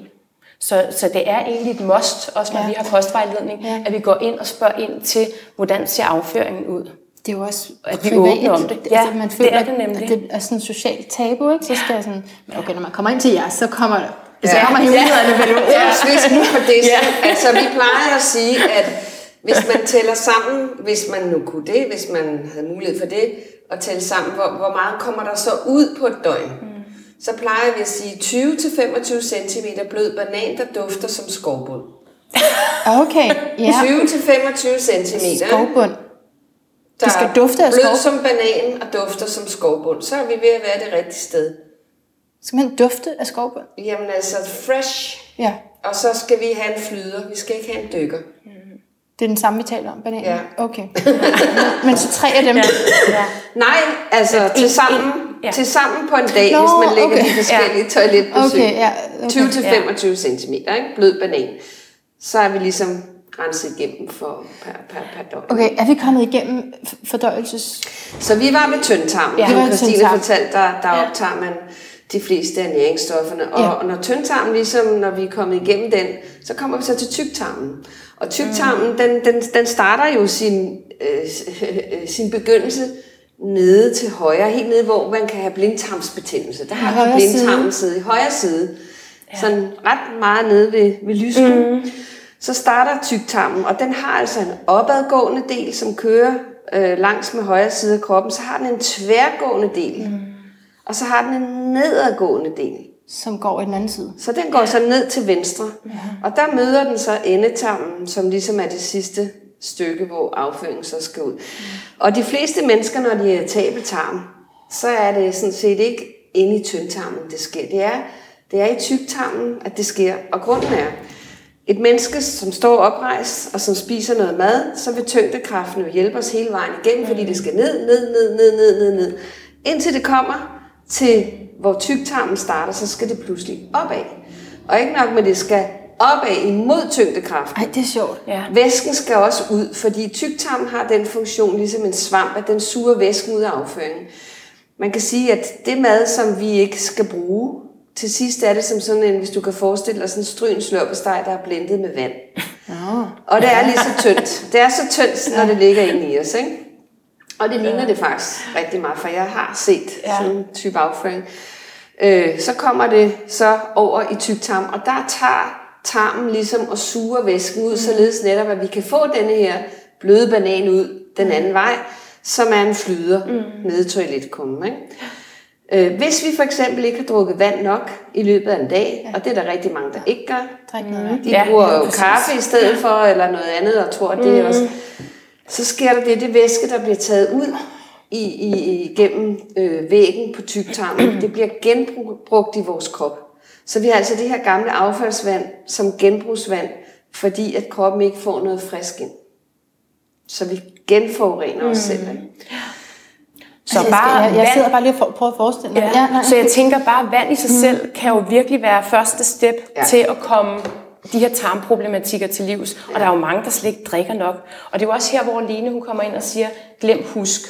Så, så det er egentlig et must, også når ja. vi har kostvejledning, ja. at vi går ind og spørger ind til, hvordan ser afføringen ud det er jo også at vi åbner om det. Ja, altså, man føler, det er det nemlig. At det er sådan en socialt tabu, ikke? Så skal jeg sådan, okay, når man kommer ind til jer, så kommer der Ja. Så kommer mulighederne vel ud. Ja, hvis nu på det. Ja. Altså, vi plejer at sige, at hvis man tæller sammen, hvis man nu kunne det, hvis man havde mulighed for det, at tælle sammen, hvor, hvor meget kommer der så ud på et døgn? Mm. Så plejer vi at sige 20-25 cm blød banan, der dufter som skovbund. Okay, ja. 20-25 cm. Skovbund der det skal dufte af skov. som banan og dufter som skovbund, så er vi ved at være det rigtige sted. Man dufte af skovbund? Jamen altså fresh. Ja. Og så skal vi have en flyder. Vi skal ikke have en dykker. Mm. Det er den samme, vi taler om, bananen? Ja. Okay. Men så tre af dem? Ja. ja. Nej, altså til sammen, ja. til sammen på en dag, Nå, hvis man lægger okay. de forskellige ja. toiletbesøg. Okay, ja. Okay. 20-25 ja. cm, ikke? blød banan. Så er vi ligesom renset igennem for, per, per, per døgn. Okay, er vi kommet igennem fordøjelses... Så vi var ved tyndtarm. Ja, det Christine fortalte, der, der ja. optager man de fleste af næringsstofferne. Og, ja. og når tyndtarmen, ligesom når vi er kommet igennem den, så kommer vi så til tyktarmen. Og tyktarmen, den, den, den starter jo sin, øh, <laughs> sin begyndelse nede til højre, helt nede, hvor man kan have blindtarmsbetændelse. Der har vi blindtarmen siddet i højre side. Ja. Sådan ret meget nede ved, ved lysken. Mm så starter tyktarmen, og den har altså en opadgående del, som kører øh, langs med højre side af kroppen. Så har den en tværgående del, mm. og så har den en nedadgående del. Som går i den anden side. Så den går så ned til venstre. Ja. Og der møder den så endetarmen, som ligesom er det sidste stykke, hvor afføringen så skal ud. Mm. Og de fleste mennesker, når de er tabeltarm, så er det sådan set ikke inde i tyndtarmen, det sker. Det er, det er i tyktarmen, at det sker. Og grunden er, et menneske, som står oprejst og som spiser noget mad, så vil tyngdekraften jo hjælpe os hele vejen igennem, fordi det skal ned, ned, ned, ned, ned, ned, ned. Indtil det kommer til, hvor tyktarmen starter, så skal det pludselig opad. Og ikke nok med, det skal opad imod tyngdekraften. Ej, det er sjovt. Ja. Væsken skal også ud, fordi tyktarmen har den funktion, ligesom en svamp, at den suger væsken ud af afføringen. man kan sige, at det mad, som vi ikke skal bruge, til sidst er det som sådan en, hvis du kan forestille dig sådan en stryn slørpesteg, der er blendet med vand. Oh. Og det er lige så tyndt. Det er så tyndt, når det ligger inde i os, ikke? Og det ligner ja. det faktisk rigtig meget, for jeg har set ja. sådan en type afføring. Øh, så kommer det så over i tyktarm, og der tager tarmen ligesom og suger væsken ud, mm. således netop, at vi kan få denne her bløde banan ud den anden vej, som er en flyder mm. nede i toiletkummen. Ikke? Øh, hvis vi for eksempel ikke har drukket vand nok i løbet af en dag, ja. og det er der rigtig mange, der ikke gør, mm. de ja, bruger jo kaffe i stedet for, eller noget andet, og tror, at det mm. er også... Så sker der det, det væske, der bliver taget ud i, i, igennem øh, væggen på tyktarmen, det bliver genbrugt i vores krop. Så vi har altså det her gamle affaldsvand som genbrugsvand, fordi at kroppen ikke får noget frisk ind. Så vi genforurener mm. os selv. Ikke? Så altså, bare jeg, jeg, jeg sidder bare lige og prøver at forestille mig. Ja. Ja, så jeg tænker bare, vand i sig mm. selv kan jo virkelig være første step ja. til at komme de her tarmproblematikker til livs. Og der er jo mange, der slet ikke drikker nok. Og det er jo også her, hvor Lene hun kommer ind og siger, glem husk.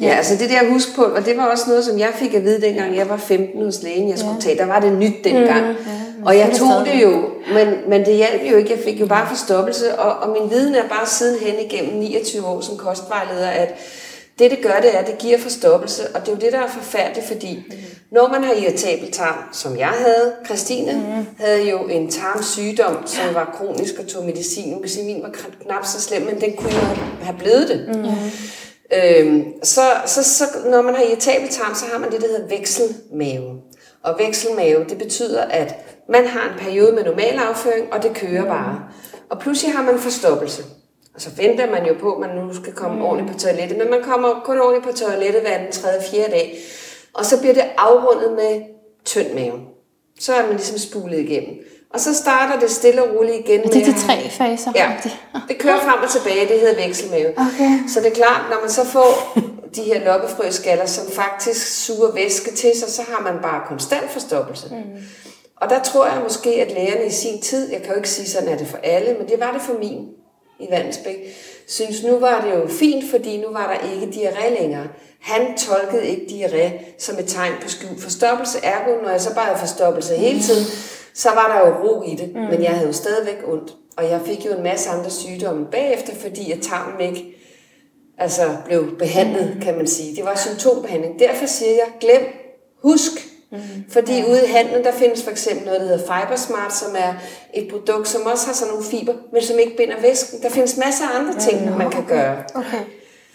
Ja, altså det der husk på, og det var også noget, som jeg fik at vide, dengang jeg var 15 hos lægen, jeg skulle ja. tage. Der var det nyt dengang. Mm, ja, og jeg tog det jo, men, men det hjalp jo ikke. Jeg fik jo bare forstoppelse, og, og min viden er bare sidenhen igennem 29 år som kostvejleder, at det, det gør, det er, at det giver forstoppelse, og det er jo det, der er forfærdeligt, fordi mm. når man har irritabel tarm, som jeg havde, Christine mm. havde jo en tarmsygdom, som var kronisk og tog medicin. Nu kan sige, min var knap så slem, men den kunne jo have blevet det. Mm. Øhm, så, så, så når man har irritabel tarm, så har man det, der hedder vekselmave. Og vekselmave, det betyder, at man har en periode med normal afføring, og det kører bare. Og pludselig har man forstoppelse. Og så venter man jo på, at man nu skal komme mm. ordentligt på toilettet. Men man kommer kun ordentligt på toilettet hver den tredje, fjerde dag. Og så bliver det afrundet med tynd mave. Så er man ligesom spulet igennem. Og så starter det stille og roligt igen. Er det de tre faser? Ja, det kører frem og tilbage. Det hedder vekselmave. Okay. Så det er klart, når man så får de her lokkefrøskaller, som faktisk suger væske til sig, så har man bare konstant forstoppelse. Mm. Og der tror jeg måske, at lægerne i sin tid, jeg kan jo ikke sige sådan, er det for alle, men det var det for min i Vandsbæk, synes nu var det jo fint, fordi nu var der ikke diarré længere. Han tolkede ikke diarré som et tegn på skjult forstoppelse. Ergo, når jeg så bare havde forstoppelse hele tiden, så var der jo ro i det. Mm. Men jeg havde jo stadigvæk ondt. Og jeg fik jo en masse andre sygdomme bagefter, fordi at tarmen ikke altså, blev behandlet, mm. kan man sige. Det var symptombehandling. Derfor siger jeg, glem, husk, Mm. Fordi ja. ude i handlen, der findes for eksempel noget, der hedder Fibersmart, som er et produkt, som også har sådan nogle fiber, men som ikke binder væsken. Der findes masser af andre ting, ja, man kan okay. gøre. Okay.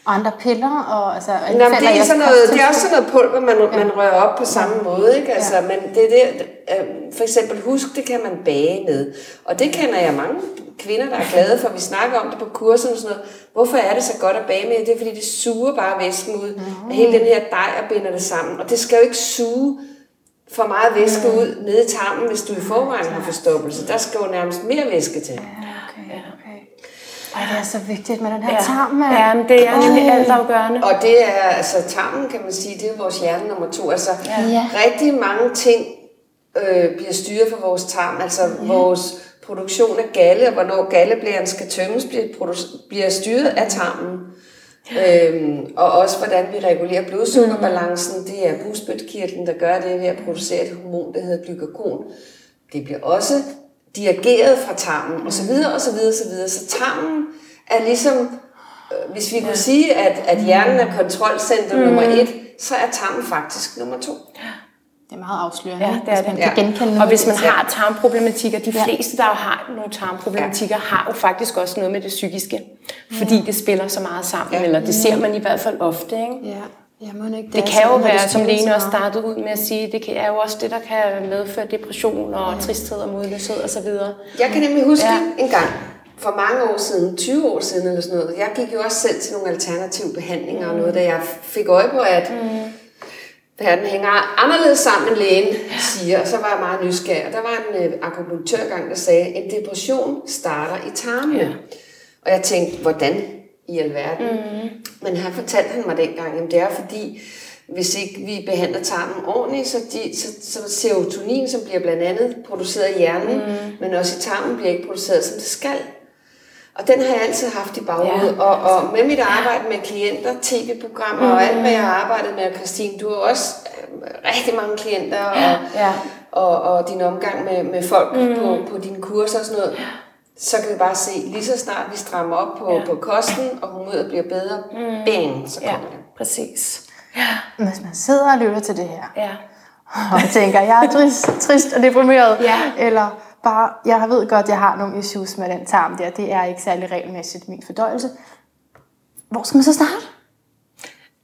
Og andre piller? Og, altså, Nå, det, er sådan noget, det er også sådan noget pulver, man, ja. man rører op på samme ja. måde. Ikke? Altså, ja. Men det er det, øh, for eksempel husk, det kan man bage med. Og det kender jeg mange kvinder, der er glade for. Vi snakker om det på kursen og sådan noget. Hvorfor er det så godt at bage med? Det er fordi, det suger bare væsken ud mm. af hele den her dej og binder det sammen. Og det skal jo ikke suge for meget væske ud nede i tarmen, hvis du i forvejen har forstoppelse. Der skal jo nærmest mere væske til. Ja, okay, okay. Ej, det er så vigtigt med den her ja. tarm. Ja, men det er nemlig alt afgørende. Og det er, altså tarmen kan man sige, det er vores hjerne nummer to. Altså ja. rigtig mange ting øh, bliver styret for vores tarm. Altså ja. vores produktion af galle, og hvornår galleblæren skal tømmes, bliver, bliver styret af tarmen. Øhm, og også hvordan vi regulerer blodsukkerbalancen. Det er bugspytkirtlen, der gør det ved at producere et hormon, der hedder glykagon. Det bliver også dirigeret fra tarmen, og så videre, og så videre, og så videre. Så tarmen er ligesom, øh, hvis vi kunne sige, at, at hjernen er kontrolcenter mm. nummer et, så er tarmen faktisk nummer to. Det er meget afslørende, ja, det er det. kan genkende Og hvis man har tarmproblematikker, de fleste, der har nogle tarmproblematikker, ja. har jo faktisk også noget med det psykiske. Fordi ja. det spiller så meget sammen, ja. eller det ser man i hvert fald ofte. Ikke? Ja. Ja, må ikke. Det, det kan jo være, som Lene også startede ud med at sige, det er jo også det, der kan medføre depression og ja. tristhed og modløshed osv. Jeg kan nemlig huske ja. en gang, for mange år siden, 20 år siden eller sådan noget, jeg gik jo også selv til nogle alternative behandlinger mm. og noget, da jeg fik øje på, at mm verden hænger anderledes sammen, end lægen siger, og så var jeg meget nysgerrig. Der var en øh, akupunktørgang, der sagde, at en depression starter i tarmen. Ja. Og jeg tænkte, hvordan i alverden? Mm. Men han fortalte han mig dengang, at det er fordi, hvis ikke vi behandler tarmen ordentligt, så, de, så, så serotonin, som bliver blandt andet produceret i hjernen, mm. men også i tarmen, bliver ikke produceret, som det skal. Og den har jeg altid haft i baghovedet. Ja, og, og med mit arbejde med klienter, tv-programmer mm. og alt, hvad jeg har arbejdet med, Christine, du har også øh, rigtig mange klienter, og, ja. og, og din omgang med, med folk mm. på, på dine kurser og sådan noget. Så kan vi bare se, lige så snart vi strammer op på, ja. på kosten, og humøret bliver bedre, mm. bang, så kommer ja, det. præcis. Ja. Hvis man sidder og lytter til det her, ja. og tænker, jeg er trist, trist og deprimeret, ja. eller bare, jeg ved godt, at jeg har nogle issues med den tarm der, det er ikke særlig regelmæssigt min fordøjelse. Hvor skal man så starte?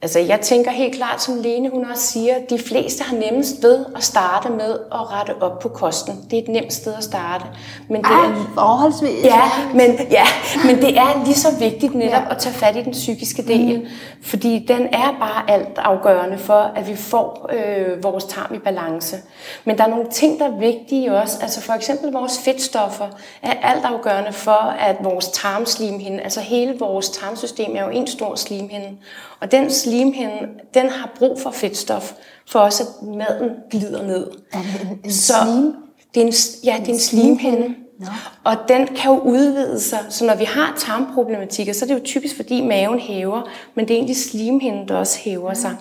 Altså, jeg tænker helt klart, som Lene hun også siger, de fleste har nemmest ved at starte med at rette op på kosten. Det er et nemt sted at starte. Men det Ej, er forholdsvis. Ja, men, ja, men det er lige så vigtigt netop ja. at tage fat i den psykiske del. Mm. Fordi den er bare alt afgørende for, at vi får øh, vores tarm i balance. Men der er nogle ting, der er vigtige også. Altså for eksempel vores fedtstoffer er alt afgørende for, at vores tarmslimhinde, altså hele vores tarmsystem er jo en stor slimhinde. Og den slimhinde, den har brug for fedtstof, for også at maden glider ned. Er det en, en så slim? Det er en, ja, det er en slimhinde. No. Og den kan jo udvide sig. Så når vi har tarmproblematikker, så er det jo typisk, fordi maven hæver, men det er egentlig slimhinden, der også hæver sig.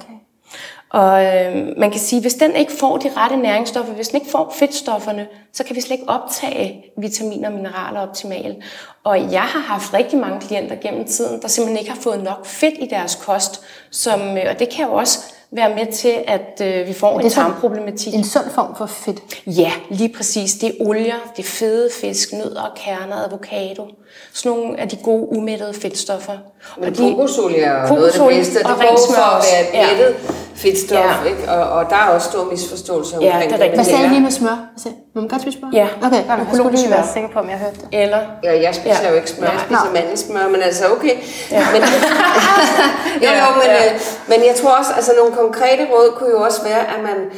Og øh, man kan sige, hvis den ikke får de rette næringsstoffer, hvis den ikke får fedtstofferne, så kan vi slet ikke optage vitaminer og mineraler optimalt. Og jeg har haft rigtig mange klienter gennem tiden, der simpelthen ikke har fået nok fedt i deres kost, som, øh, og det kan jo også være med til, at øh, vi får en tarmproblematik. En sund form for fedt? Ja, lige præcis. Det er olier, det er fede fisk, nødder, kerner, avocado. Sådan nogle af de gode umættede fedtstoffer. Men og de, kokosolie er noget af det bedste. Det går for at være et mættet ja. fedtstof, ja. ikke? Og, og der er også stor misforståelse omkring ja, det. Er rigtigt. Hvad sagde I lige med smør? Må man godt spise smør? Ja. Okay, jeg skulle lige være sikker på, om jeg hørte det. Eller? Ja, jeg spiser ja. jo ikke smør. Jeg spiser mandelsmør, men altså okay. Ja. Men, <laughs> <laughs> jo, jo, men, ja. øh, men jeg tror også, altså nogle konkrete råd kunne jo også være, at man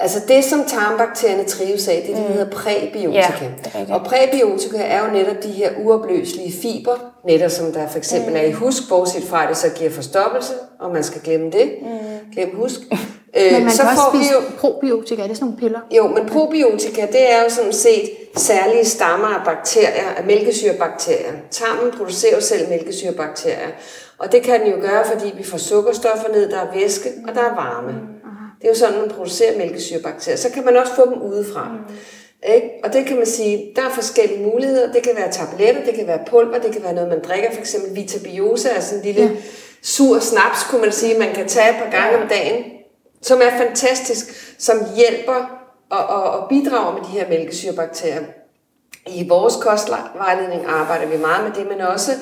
Altså det, som tarmbakterierne trives af, det er det, mm. hedder præbiotika. Ja, og præbiotika er jo netop de her uopløselige fiber, netop som der for eksempel mm. er i husk, bortset fra det så giver forstoppelse, og man skal glemme det. Mm. Glem husk. <laughs> Øh, men man så kan også spise jo, probiotika, er det sådan nogle piller? Jo, men probiotika, det er jo sådan set særlige stammer af bakterier, af mælkesyrebakterier. Tarmen producerer jo selv mælkesyrebakterier. Og det kan den jo gøre, fordi vi får sukkerstoffer ned, der er væske, og der er varme. Mm. Det er jo sådan, man producerer mælkesyrebakterier. Så kan man også få dem udefra. Mm. Ikke? Og det kan man sige, der er forskellige muligheder. Det kan være tabletter, det kan være pulver, det kan være noget, man drikker. For eksempel Vitabiosa er sådan en lille ja. sur snaps, kunne man sige, man kan tage et par gange om dagen som er fantastisk, som hjælper og, og, og bidrager med de her mælkesyrebakterier. I vores kostvejledning arbejder vi meget med det, men også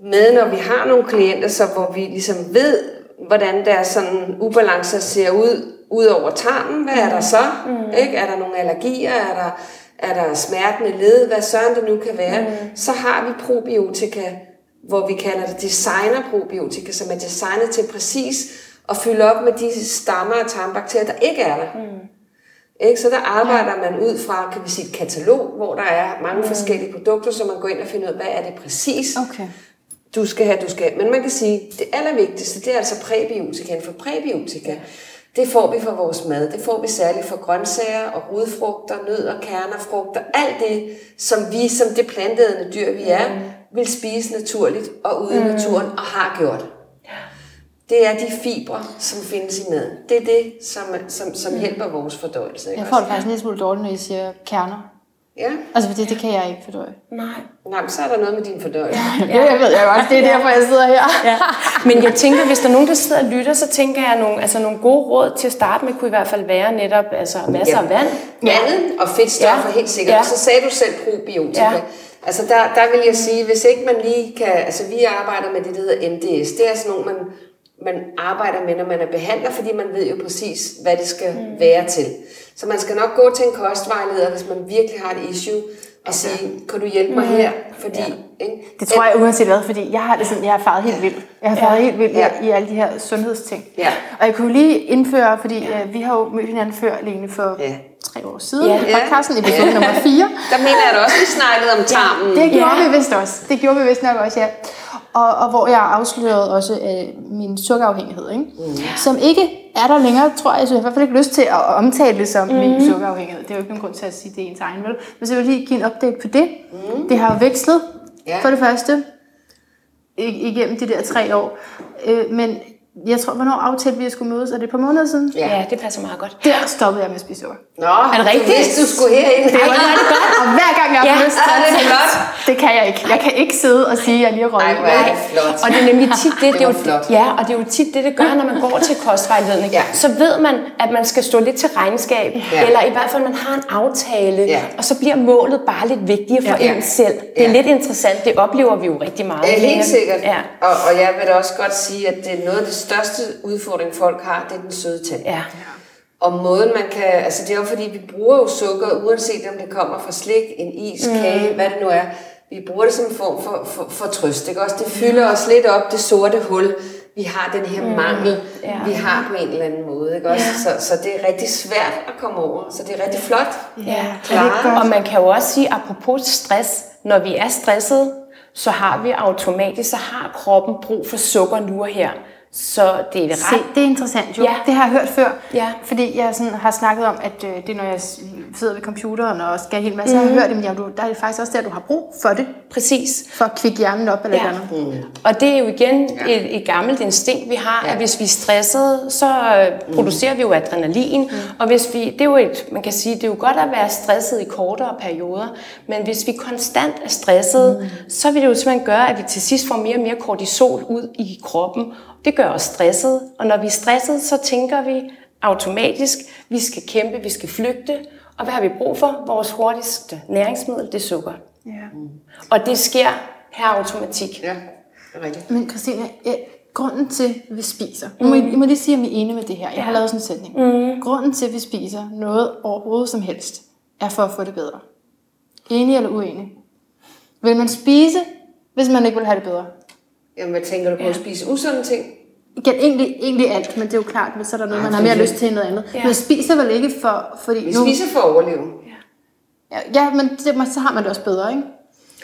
med, når vi har nogle klienter, så hvor vi ligesom ved, hvordan deres sådan ubalancer ser ud, ud over tarmen. Hvad er der så? Mm. Ikke? Er der nogle allergier? Er der, er der smertende led? Hvad søren det nu kan være? Mm. Så har vi probiotika, hvor vi kalder det designer probiotika, som er designet til præcis at fylde op med de stammer af tarmbakterier, der ikke er der. Mm. Ikke? Så der arbejder ja. man ud fra, kan vi sige, et katalog, hvor der er mange mm. forskellige produkter, så man går ind og finder ud af, hvad er det præcis, okay. Du skal have, du skal. Men man kan sige, det allervigtigste, det er altså præbiotika. For præbiotika, det får vi fra vores mad. Det får vi særligt fra grøntsager og rodfrugter, nødder, kerner, frugter. Alt det, som vi som det plantede dyr, vi er, mm. vil spise naturligt og ude i mm. naturen og har gjort det er de fibre, som findes i maden. Det er det, som, som, som mm. hjælper vores fordøjelse. Ikke? Jeg får det faktisk en lille smule dårligt, når I siger kerner. Ja. Altså, fordi det kan jeg ikke fordøje. Nej. Nej, men så er der noget med din fordøjelse. Ja, det jeg ved jeg godt. Det er derfor, jeg sidder her. Ja. Men jeg tænker, hvis der er nogen, der sidder og lytter, så tænker jeg, at nogle, altså, nogle gode råd til at starte med kunne i hvert fald være netop altså, masser ja. af vand. Vandet og fedtstoffer ja. helt sikkert. Ja. Så sagde du selv probiotika. Ja. Altså der, der vil jeg sige, hvis ikke man lige kan, altså vi arbejder med det, der hedder MDS, det er sådan nogle, man man arbejder med, når man er behandler, fordi man ved jo præcis, hvad det skal mm. være til. Så man skal nok gå til en kostvejleder, hvis man virkelig har et issue, og sige, kan du hjælpe mig mm. her? Fordi, ja. ikke? Det tror jeg uanset hvad, fordi jeg har det sådan, jeg har faret helt vildt. Jeg har faret ja. helt vildt ja. i, i alle de her sundhedsting. Ja. Og jeg kunne lige indføre, fordi ja. uh, vi har jo mødt hinanden før, Lene, for ja. tre år siden, ja. i podcasten, episode ja. nummer 4. Der mener jeg da også, vi snakkede om tarmen. Ja, det gjorde ja. vi vist også. Det gjorde vi vist nok også, ja og, og hvor jeg afslørede også øh, min sukkerafhængighed, ikke? Mm. som ikke er der længere, tror jeg, så jeg har i hvert fald ikke lyst til at omtale det som mm. min sukkerafhængighed. Det er jo ikke nogen grund til at sige, det er ens egen, vel? Men så vil jeg lige give en update på det. Mm. Det har vekslet ja. for det første, igennem de der tre år. Øh, men jeg tror, hvornår aftalte vi, at skulle mødes? Er det et par måneder siden? Ja, ja det passer meget godt. Der stoppede jeg med at spise sukker. Nå, er det rigtigt? Hvis du skulle herind. Det var det godt. Og hver gang jeg har ja, lyst til det, er flot. det kan jeg ikke. Jeg kan ikke sidde og sige, at jeg lige har røget. Nej, det er flot. Og det er nemlig tit det, <laughs> det, det er jo, ja, og det er jo tit det, det gør, når man går til kostvejledning. Ja. Så ved man, at man skal stå lidt til regnskab, ja. eller i hvert fald, man har en aftale, ja. og så bliver målet bare lidt vigtigere for ja. en selv. Det er ja. lidt interessant, det oplever vi jo rigtig meget. Ja, helt sikkert. Ja. Og, og jeg vil da også godt sige, at det er noget af det største udfordring, folk har, det er den søde tand. Ja. Og måden man kan, altså det er jo fordi, vi bruger jo sukker, uanset om det kommer fra slik, en is, mm. kage, hvad det nu er. Vi bruger det som en form for, for, for trøst, ikke også? Det fylder os lidt op, det sorte hul. Vi har den her mm. mangel, ja. vi har på en eller anden måde, ikke også? Ja. Så, så det er rigtig svært at komme over, så det er rigtig flot. Ja, ja. og man kan jo også sige, apropos stress, når vi er stresset, så har vi automatisk, så har kroppen brug for sukker nu og her. Så det er ret... Se, det er interessant jo. Ja. Det har jeg hørt før. Ja. Fordi jeg sådan har snakket om, at øh, det er, når jeg sidder ved computeren og skal helt masse, mm. jeg har hørt, at du, der er det faktisk også der, du har brug for det. Præcis. For at kvikke hjernen op eller ja. andet. Mm. Og det er jo igen ja. et, et gammelt instinkt, vi har, ja. at hvis vi er stressede, så øh, producerer mm. vi jo adrenalin. Mm. Og hvis vi, det er jo et, man kan sige, det er jo godt at være stresset i kortere perioder, men hvis vi konstant er stresset, mm. så vil det jo simpelthen gøre, at vi til sidst får mere og mere kortisol ud i kroppen, det gør os stresset, og når vi er stresset, så tænker vi automatisk, vi skal kæmpe, vi skal flygte, og hvad har vi brug for? Vores hurtigste næringsmiddel, det er sukker. Ja. Mm. Og det sker per automatik. Ja, det er rigtigt. Men Christina, ja, grunden til, at vi spiser, mm. må, I må lige sige, om I er enige med det her. Jeg ja. har lavet sådan en sætning. Mm. Grunden til, at vi spiser noget overhovedet som helst, er for at få det bedre. Enig eller uenig? Vil man spise, hvis man ikke vil have det bedre? Jamen, hvad tænker du på ja. at spise usunde ting? Ja, egentlig, egentlig alt, men det er jo klart, hvis så er der noget, ja, man har mere lyst til end noget andet. Ja. Men spiser vel ikke for... Fordi Vi nu... spiser for at overleve. Ja, ja men det, så har man det også bedre, ikke?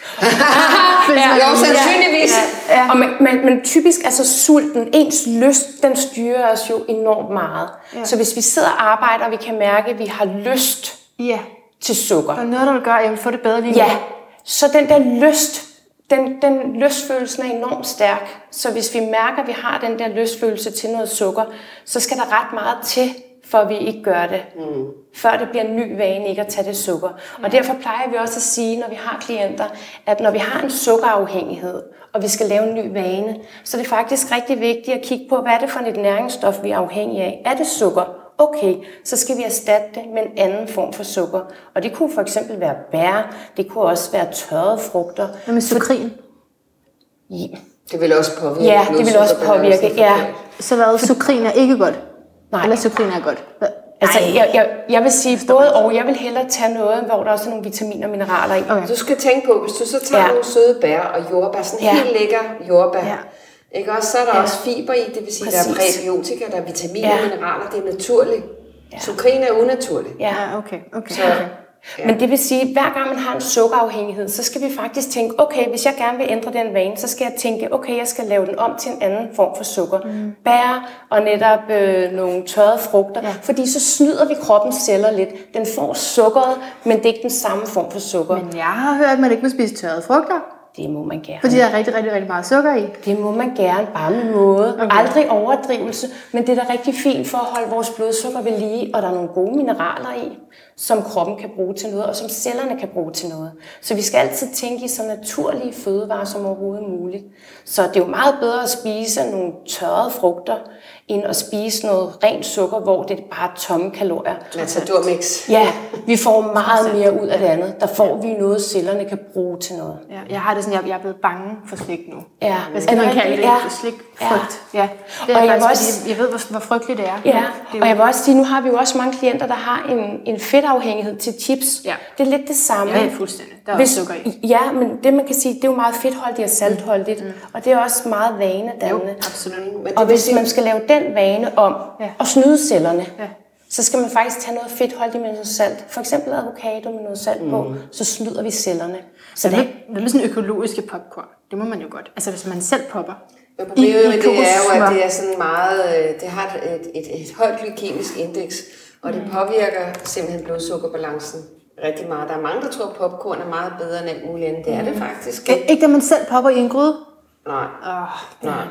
<laughs> ja, jo, sandsynligvis. Ja. Ja. Og man, man, men typisk, altså sulten, ens lyst, den styrer os jo enormt meget. Ja. Så hvis vi sidder og arbejder, og vi kan mærke, at vi har lyst ja. til sukker. Der er noget, der vil gøre, at jeg vil få det bedre lige nu. Ja, så den der lyst den, den lystfølelse er enormt stærk. Så hvis vi mærker, at vi har den der lystfølelse til noget sukker, så skal der ret meget til, for at vi ikke gør det. Mm. Før det bliver en ny vane ikke at tage det sukker. Mm. Og derfor plejer vi også at sige, når vi har klienter, at når vi har en sukkerafhængighed, og vi skal lave en ny vane, så er det faktisk rigtig vigtigt at kigge på, hvad er det for et næringsstof, vi er afhængige af. Er det sukker? Okay, så skal vi erstatte det med en anden form for sukker. Og det kunne for eksempel være bær, det kunne også være tørrede frugter. Hvad med sukrin? Ja. Det vil også påvirke. Ja, det vil også påvirke, ja. Så hvad, sukrin er ikke godt? Nej. Eller sukrin er godt? Altså, jeg, jeg, jeg vil sige både og. Jeg vil hellere tage noget, hvor der også er nogle vitaminer og mineraler i. Okay. Du skal tænke på, hvis du så tager ja. nogle søde bær og jordbær, sådan ja. helt lækker jordbær, ja ikke også? Så er der ja. også fiber i, det vil sige, Præcis. der er præbiotika, der er vitaminer, ja. mineraler, det er naturligt. Ja. Sukrin er unaturligt. Ja, okay. okay. Så, okay. Ja. Men det vil sige, at hver gang man har en sukkerafhængighed, så skal vi faktisk tænke, okay, hvis jeg gerne vil ændre den vane, så skal jeg tænke, okay, jeg skal lave den om til en anden form for sukker. Mm. Bær og netop øh, nogle tørrede frugter, ja. fordi så snyder vi kroppens celler lidt. Den får sukkeret, men det er ikke den samme form for sukker. Men jeg har hørt, at man ikke må spise tørrede frugter. Det må man gerne. Fordi der er rigtig, rigtig, rigtig meget sukker i. Det må man gerne, bare med måde. Okay. Aldrig overdrivelse, men det er da rigtig fint for at holde vores blodsukker ved lige, og der er nogle gode mineraler i, som kroppen kan bruge til noget, og som cellerne kan bruge til noget. Så vi skal altid tænke i så naturlige fødevarer som overhovedet muligt. Så det er jo meget bedre at spise nogle tørrede frugter, end at spise noget rent sukker, hvor det er bare tomme kalorier. Matador-mix. Ja, vi får meget mere ud af det andet. Der får vi noget, cellerne kan bruge til noget. Ja, jeg har det sådan, jeg, jeg er blevet bange for slik nu. Ja. Hvad skal man kalde det? Ja. Slik frygt. Ja. ja. Det er og jeg, faktisk, også, jeg ved, hvor, hvor frygteligt det er. Ja, det er og jeg vil også sige, nu har vi jo også mange klienter, der har en, en fedtafhængighed til chips. Ja. Det er lidt det samme. Ja, fuldstændig. Der er Hvis, sukker i. Ja, men det man kan sige, det er jo meget fedtholdigt og saltholdigt. Mm. Og det er også meget vanedannende. Jo, absolut. Men og hvis man skal lave den vane om ja. at snyde cellerne, ja. så skal man faktisk tage noget fedtholdigt med noget salt. For eksempel avocado med noget salt mm. på, så snyder vi cellerne. Så det, det er sådan økologiske popcorn. Det må man jo godt. Altså hvis man selv popper. Men problemet med det er jo, at det er sådan meget, øh, det har et, et, et, højt glykemisk indeks, og det mm. påvirker simpelthen blodsukkerbalancen rigtig meget. Der er mange, der tror, at popcorn er meget bedre end alt muligt andet. Det er det faktisk. Ikke, ikke det, man selv popper i en gryde? Nej. Oh, Nej.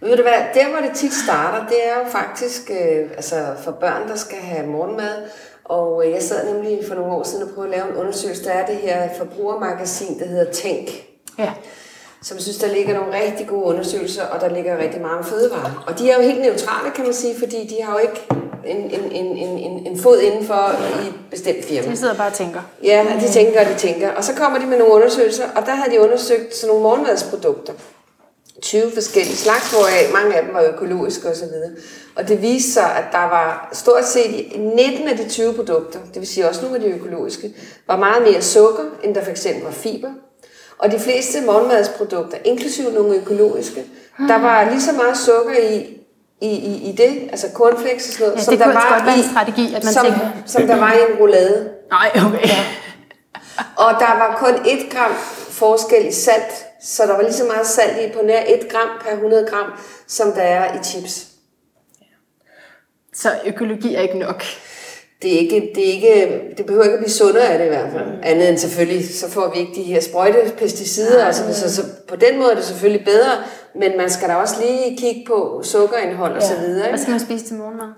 Men ved du hvad, der hvor det tit starter, det er jo faktisk øh, altså for børn, der skal have morgenmad. Og øh, jeg sad nemlig for nogle år siden og prøvede at lave en undersøgelse. Der er det her forbrugermagasin, der hedder Tænk. Ja. Som jeg synes, der ligger nogle rigtig gode undersøgelser, og der ligger rigtig meget om fødevarer. Og de er jo helt neutrale, kan man sige, fordi de har jo ikke en, en, en, en, en fod indenfor i et bestemt firma. De sidder bare og tænker. Ja, de tænker og de tænker. Og så kommer de med nogle undersøgelser, og der har de undersøgt sådan nogle morgenmadsprodukter. 20 forskellige slags, hvor mange af dem var økologiske osv. Og det viste sig, at der var stort set 19 af de 20 produkter, det vil sige også nogle af de økologiske, var meget mere sukker, end der fx var fiber. Og de fleste morgenmadsprodukter, inklusive nogle økologiske, der var lige så meget sukker i, i, i, i det, altså cornflakes og sådan noget, ja, som der var i, en strategi, at man som, tænker. som der var i en roulade. Nej, okay. Ja. Og der var kun et gram forskel i salt, så der var lige så meget salt i på nær 1 gram per 100 gram, som der er i chips. Så økologi er ikke nok? Det, er ikke, det, er ikke, det behøver ikke at blive sundere af det i hvert fald. Mm. Andet end selvfølgelig, så får vi ikke de her sprøjtepesticider. Altså, så, så, på den måde er det selvfølgelig bedre, men man skal da også lige kigge på sukkerindhold og ja. så videre. Hvad skal man spise til morgenmad?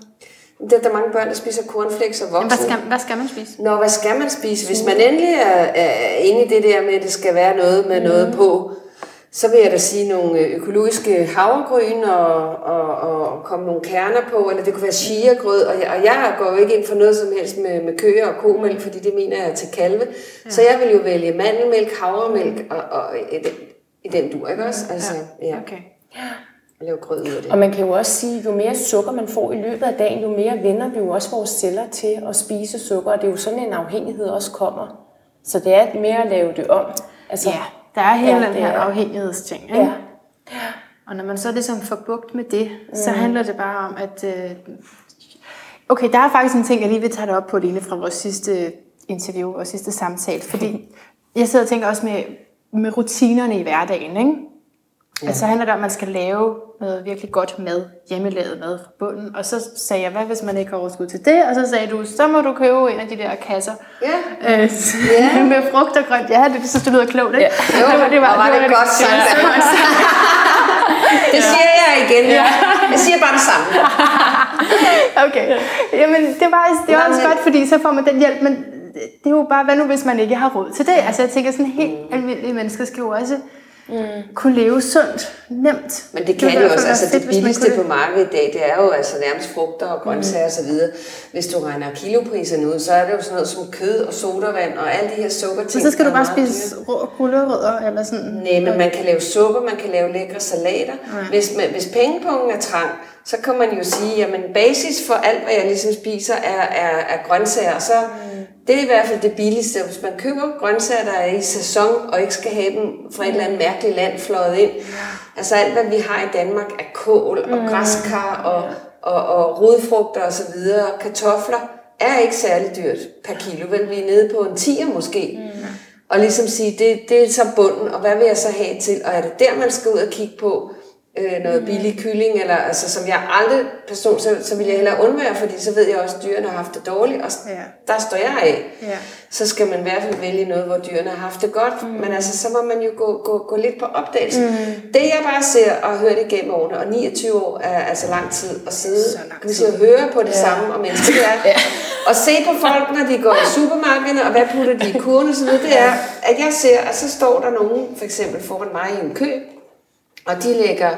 Der er der mange børn, der spiser cornflakes og voksne. hvad skal, hvad skal man spise? Nå, hvad skal man spise? Hvis man endelig er, er inde i det der med, at det skal være noget med mm. noget på, så vil jeg da sige nogle øh, økologiske havregryn og, og, og komme nogle kerner på, eller det kunne være chiagrød, og jeg, og jeg går jo ikke ind for noget som helst med, med køer og komælk, fordi det mener jeg er til kalve. Ja. Så jeg vil jo vælge mandelmælk, havremælk og, og, i, den, i den dur, ikke også? Altså, ja. Okay. lave grød ud af det. Og man kan jo også sige, jo mere sukker man får i løbet af dagen, jo mere vender vi jo også vores celler til at spise sukker, og det er jo sådan en afhængighed også kommer. Så det er mere at lave det om. Altså, ja der er hele ja, den her er. afhængighedsting. Ikke? Ja. Og når man så ligesom får bugt med det, mm. så handler det bare om, at... Øh, okay, der er faktisk en ting, jeg lige vil tage det op på, Line, fra vores sidste interview, vores sidste samtale. Fordi <laughs> jeg sidder og tænker også med, med rutinerne i hverdagen, ikke? Ja. Altså handler det om, at man skal lave noget virkelig godt mad, hjemmelavet mad fra bunden. Og så sagde jeg, hvad hvis man ikke har overskud til det? Og så sagde du, så må du købe en af de der kasser ja. øh, ja. <laughs> med frugt og grønt. Ja, det synes det lyder klogt, ikke? Ja. Jo, det var, det var, var det, det, godt sagt. <laughs> Ja. det siger jeg igen. Ja. Jeg siger bare det samme. <laughs> okay. Jamen, det var, det var også godt, fordi så får man den hjælp, men det er jo bare, hvad nu hvis man ikke har råd til det? Altså jeg tænker sådan helt almindelige mennesker skal jo også mm. kunne leve sundt, nemt. Men det kan det jo også, altså fedt, det billigste på markedet i dag, det er jo altså nærmest frugter og grøntsager mm. osv. Hvis du regner kilopriserne ud, så er det jo sådan noget som kød og sodavand og alle de her sukkerting. Men så skal du bare spise gulerødder eller sådan? Nej, men man kan lave suppe, man kan lave lækre salater. Mm. Hvis, man, hvis pengepungen er trang, så kan man jo sige, at basis for alt, hvad jeg ligesom spiser, er, er, er grøntsager. Så mm. det er i hvert fald det billigste. Hvis man køber grøntsager, der er i sæson, og ikke skal have dem fra et eller andet mærkeligt land fløjet ind. Altså alt, hvad vi har i Danmark, er kål og mm. græskar og, og, og, og rodfrugter osv. Kartofler er ikke særlig dyrt per kilo. Vel, vi er nede på en 10'er måske. Mm. Og ligesom sige, det, det er så bunden, og hvad vil jeg så have til? Og er det der, man skal ud og kigge på? Øh, noget billig kylling, eller, altså, som jeg aldrig person, så, så vil jeg hellere undvære, fordi så ved jeg også, at dyrene har haft det dårligt, og ja. der står jeg af. Ja. Så skal man i hvert fald vælge noget, hvor dyrene har haft det godt, mm. men altså, så må man jo gå, gå, gå lidt på opdagelse. Mm. Det jeg bare ser og hører det igennem årene, og 29 år er altså lang tid at sidde kan vi sige, og høre på det ja. samme om mennesker, det er. <laughs> ja. Og se på folk, når de går i supermarkederne, og hvad putter de i kurven og sådan noget, det er, at jeg ser, at så står der nogen, for eksempel foran mig i en kø, og de lægger,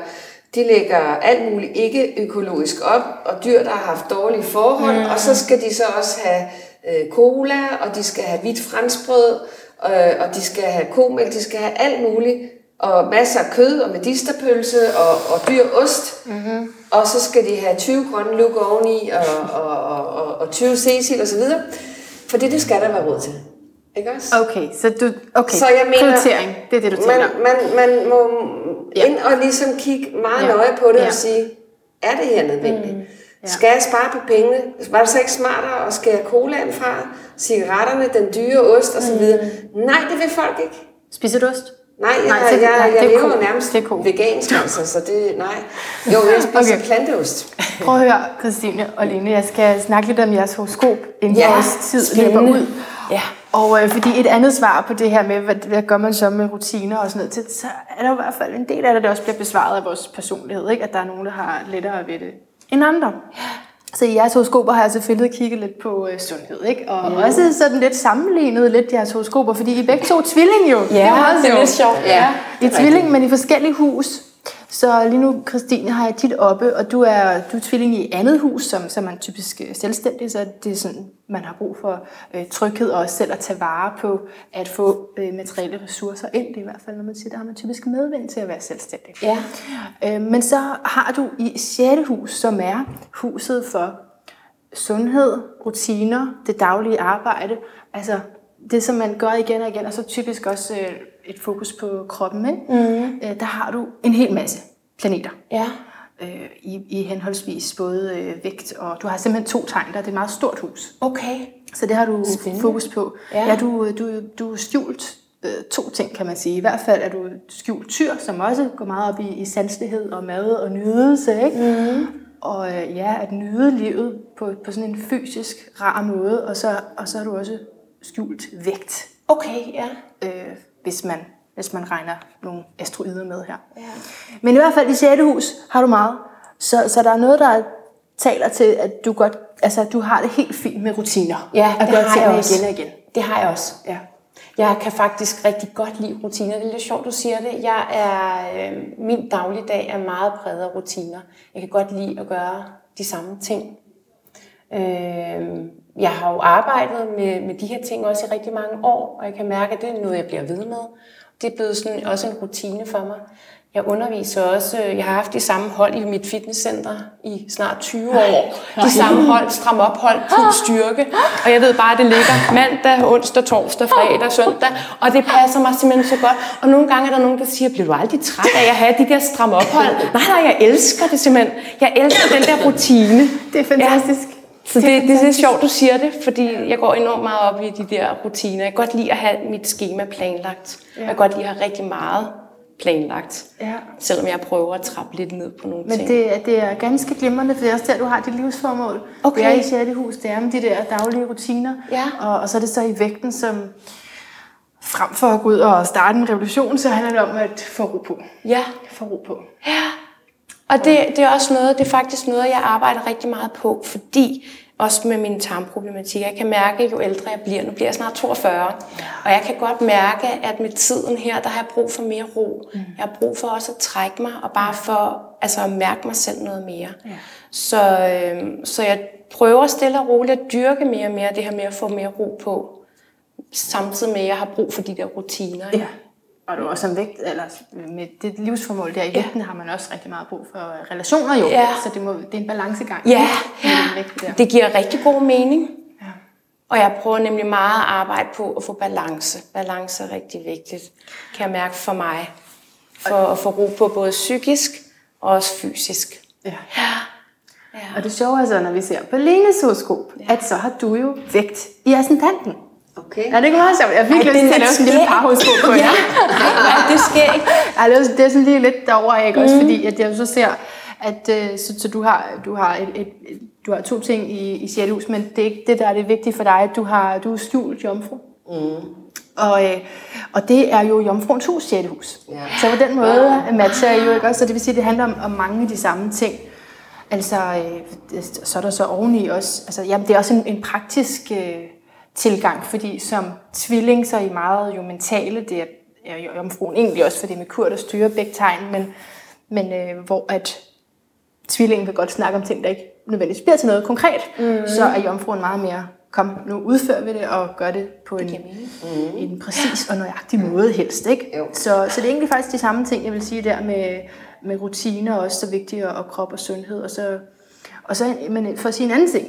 de lægger alt muligt ikke økologisk op, og dyr, der har haft dårlige forhold, mm. og så skal de så også have øh, cola, og de skal have hvidt franskbrød, øh, og de skal have komælk, de skal have alt muligt, og masser af kød og medisterpølse og, og dyr ost. Mm-hmm. Og så skal de have 20 grønne luk oveni og, og, og, og, og 20 cecil og så videre. For det, det skal der være råd til. Ikke også? Okay, så du, okay, så jeg mener, prioritering, det er det, du tænker. Man, man, man må ja. ind og ligesom kigge meget ja. nøje på det ja. og sige, er det her nødvendigt? Mm. Ja. Skal jeg spare på pengene? Var det så ikke smartere at skære colaen fra, cigaretterne, den dyre ost osv.? Mm. Nej, det vil folk ikke. Spiser du ost? Nej, jeg, nej, jeg, jeg, jeg, jeg lever cool. nærmest det cool. vegansk, <laughs> altså, så det, nej. Jo, jeg spiser okay. planteost. <laughs> Prøv at høre, Christine og Line, jeg skal snakke lidt om jeres horoskop, inden ja, vores tid løber ud. Ja. Og øh, fordi et andet svar på det her med, hvad, hvad gør man så med rutiner og sådan noget, til, så er der i hvert fald en del af det, der også bliver besvaret af vores personlighed, ikke? at der er nogen, der har lettere ved det end andre. Så i jeres horoskoper har jeg selvfølgelig kigget lidt på øh, sundhed, ikke? Og mm. også sådan lidt sammenlignet lidt jeres horoskoper, fordi I er begge to tvilling jo. Ja, det er, det er lidt sjovt. Ja, I er tvilling, men i forskellige hus. Så lige nu, Christine, har jeg tit oppe, og du er, du er tvilling i andet hus, som, som man typisk øh, selvstændig, så det er sådan, man har brug for øh, tryghed og også selv at tage vare på at få øh, materielle ressourcer ind. Det er i hvert fald, når man siger, der har man typisk medvind til at være selvstændig. Ja. Øh, men så har du i 6. hus, som er huset for sundhed, rutiner, det daglige arbejde, altså det, som man gør igen og igen, og så typisk også øh, et fokus på kroppen, ikke? Mm. Øh, der har du en hel masse planeter. Ja. Øh, i, I henholdsvis både øh, vægt, og du har simpelthen to tegn, der er et meget stort hus. Okay. Så det har du Spændende. fokus på. Ja. ja du, du, du er skjult øh, to ting, kan man sige. I hvert fald er du skjult tyr, som også går meget op i, i sanselighed og mad og nydelse. Ikke? Mm. Og øh, ja, at nyde livet på, på sådan en fysisk rar måde. Og så, og så er du også skjult vægt, Okay, ja. øh, hvis, man, hvis man regner nogle asteroider med her. ja. Men i hvert fald i 6. hus har du meget. Så, så der er noget, der taler til, at du godt, altså du har det helt fint med rutiner. Ja, at det gøre har jeg også. igen og igen. Det har jeg også. Ja. Jeg kan faktisk rigtig godt lide rutiner. Det er lidt sjovt, du siger det. Jeg er, øh, min dagligdag er meget præget af rutiner. Jeg kan godt lide at gøre de samme ting. Øh, jeg har jo arbejdet med, med de her ting også i rigtig mange år, og jeg kan mærke, at det er noget, jeg bliver ved med. Det er blevet sådan også en rutine for mig. Jeg underviser også, øh, jeg har haft de samme hold i mit fitnesscenter i snart 20 år. De samme hold, stram op hold, puls styrke. Og jeg ved bare, at det ligger mandag, onsdag, torsdag, fredag, søndag. Og det passer mig simpelthen så godt. Og nogle gange er der nogen, der siger, bliver du aldrig træt af at have de der stram op hold? Nej, nej, jeg elsker det simpelthen. Jeg elsker den der rutine. Det er fantastisk. Ja. Så det, det, det er sjovt, du siger det, fordi jeg går enormt meget op i de der rutiner. Jeg kan godt lide at have mit schema planlagt. Ja. Jeg kan godt lide at have rigtig meget planlagt. Ja. Selvom jeg prøver at trappe lidt ned på nogle Men ting. det, er- det er ganske glimrende, for det er også der, du har dit livsformål. Okay. Det er i 6. hus, det er med de der daglige rutiner. Ja. Og, og så er det så i vægten, som frem for at gå ud og starte en revolution, så handler det om at få ro på. Ja, Få ro på. Og det, det er også noget, det er faktisk noget, jeg arbejder rigtig meget på, fordi også med min tarmproblematik, jeg kan mærke, jo ældre jeg bliver, nu bliver jeg snart 42, og jeg kan godt mærke, at med tiden her, der har jeg brug for mere ro. Jeg har brug for også at trække mig, og bare for altså, at mærke mig selv noget mere. Så, øh, så jeg prøver stille og roligt at dyrke mere og mere det her med at få mere ro på, samtidig med, at jeg har brug for de der rutiner. Ja. Og du også som vægt, eller med det livsformål der i vægten, har man også rigtig meget brug for relationer jo. Ja. Så det, må, det er en balancegang. Ja, vægt der. det giver rigtig god mening. Ja. Og jeg prøver nemlig meget at arbejde på at få balance. Balance er rigtig vigtigt, kan jeg mærke for mig. For at få ro på både psykisk og også fysisk. Ja. Ja. Og det sjove er så, når vi ser på Lenes horoskop, ja. at så har du jo vægt i ascendanten. Okay. Er det ikke meget sjovt? Jeg fik Ej, lyst det til at lave sådan en lille parhoroskop på <laughs> jer. ja, det sker ikke. Ej, det, er, sådan lige lidt derovre, ikke? Også fordi, at jeg så ser, at øh, så, så du har, du har, et, et, et, du har to ting i, i hus, men det er ikke det, der er det vigtige for dig. at Du, har, du er skjult jomfru. Mm. Og, øh, og det er jo jomfruens hus, sjette hus. Ja. Så på den måde matcher I jo ikke også, så det vil sige, at det handler om, om mange af de samme ting. Altså, øh, så er der så oveni også, altså, jamen, det er også en, en praktisk øh, tilgang, fordi som tvilling, så er I meget jo mentale, det er, er jo jomfruen egentlig også, for det er med kur, der styrer begge tegn, men, men øh, hvor at tvillingen vil godt snakke om ting, der ikke nødvendigvis bliver til noget konkret, mm. så er jomfruen meget mere, kom, nu udfører vi det, og gør det på en, mm. en præcis og nøjagtig måde helst. Ikke? Jo. Så, så det er egentlig faktisk de samme ting, jeg vil sige der med, med rutiner, også så vigtigt, og krop og sundhed. Og så, og så men for at sige en anden ting,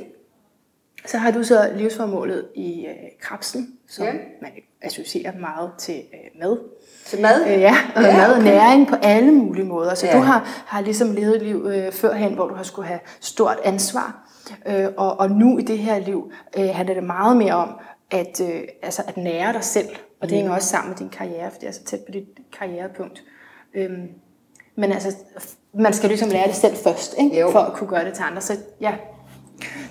så har du så livsformålet i øh, krabsen, som Ja. man associerer meget til øh, mad. Til mad? Øh, ja, og Ja, mad og okay. næring på alle mulige måder. Så Ja. du har, har ligesom levet et liv øh, førhen, hvor du har skulle have stort ansvar. Øh, og, og nu i det her liv øh, handler det meget mere om at, øh, altså at nære dig selv. Og det Mm. hænger også sammen med din karriere, for det er så tæt på dit karrierepunkt. Øhm, men altså, man skal ligesom lære det selv først, ikke? Jo. for at kunne gøre det til andre. Så ja,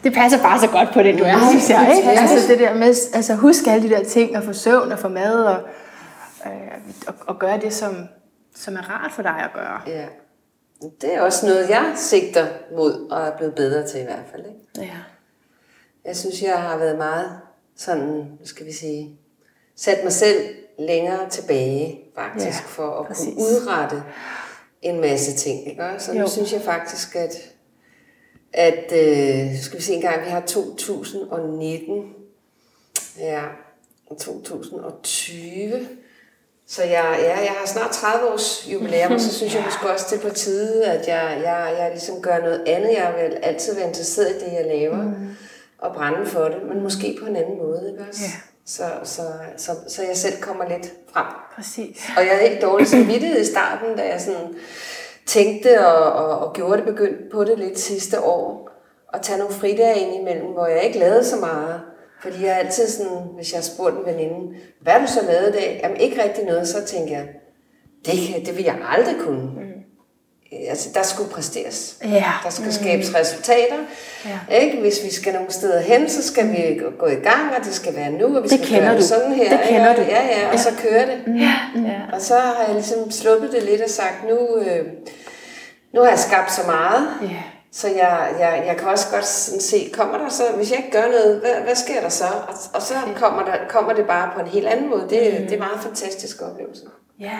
det passer bare så godt på det, du er, synes jeg. Ikke? Altså det der med, altså husk alle de der ting, og få søvn og få mad, og, øh, og, og gøre det, som, som er rart for dig at gøre. Ja. Det er også noget, jeg sigter mod, og er blevet bedre til i hvert fald. Ikke? Ja. Jeg synes, jeg har været meget sådan, skal vi sige, sat mig selv længere tilbage, faktisk, ja, for at præcis. kunne udrette en masse ting. Ikke? Så nu jo. synes jeg faktisk, at, at øh, skal vi se en gang, vi har 2019, ja, 2020, så jeg, ja, jeg har snart 30 års jubilæum, og så <laughs> synes jeg måske også, det er på tide, at jeg, jeg, jeg ligesom gør noget andet. Jeg vil altid være interesseret i det, jeg laver, mm. og brænde for det, men måske på en anden måde. Ikke også? Ja. Så, så, så, så jeg selv kommer lidt frem. Præcis. Og jeg havde ikke dårlig samvittighed i starten, da jeg sådan tænkte og, og, og gjorde det, begyndte på det lidt sidste år, at tage nogle fridage ind imellem, hvor jeg ikke lavede så meget. Fordi jeg altid sådan, hvis jeg spurgte en veninde, hvad du så lavede i dag? Jamen ikke rigtig noget, så tænker jeg, det, det vil jeg aldrig kunne. Mm. Altså, der skulle præsteres. Ja. Der skal mm. skabes resultater. Ja. Ikke? Hvis vi skal nogle steder hen, så skal vi gå i gang, og det skal være nu, og vi det skal gøre du. det sådan her. Det kender ja, du. Ja, ja, og ja. så kører det. Mm. Ja. Og så har jeg ligesom sluppet det lidt og sagt, nu, øh, nu har jeg skabt så meget. Ja så jeg, jeg, jeg kan også godt sådan se, kommer der så, hvis jeg ikke gør noget, hvad, hvad sker der så? Og, og så kommer, der, kommer det bare på en helt anden måde. Det, mm. det er meget fantastisk oplevelse. Ja.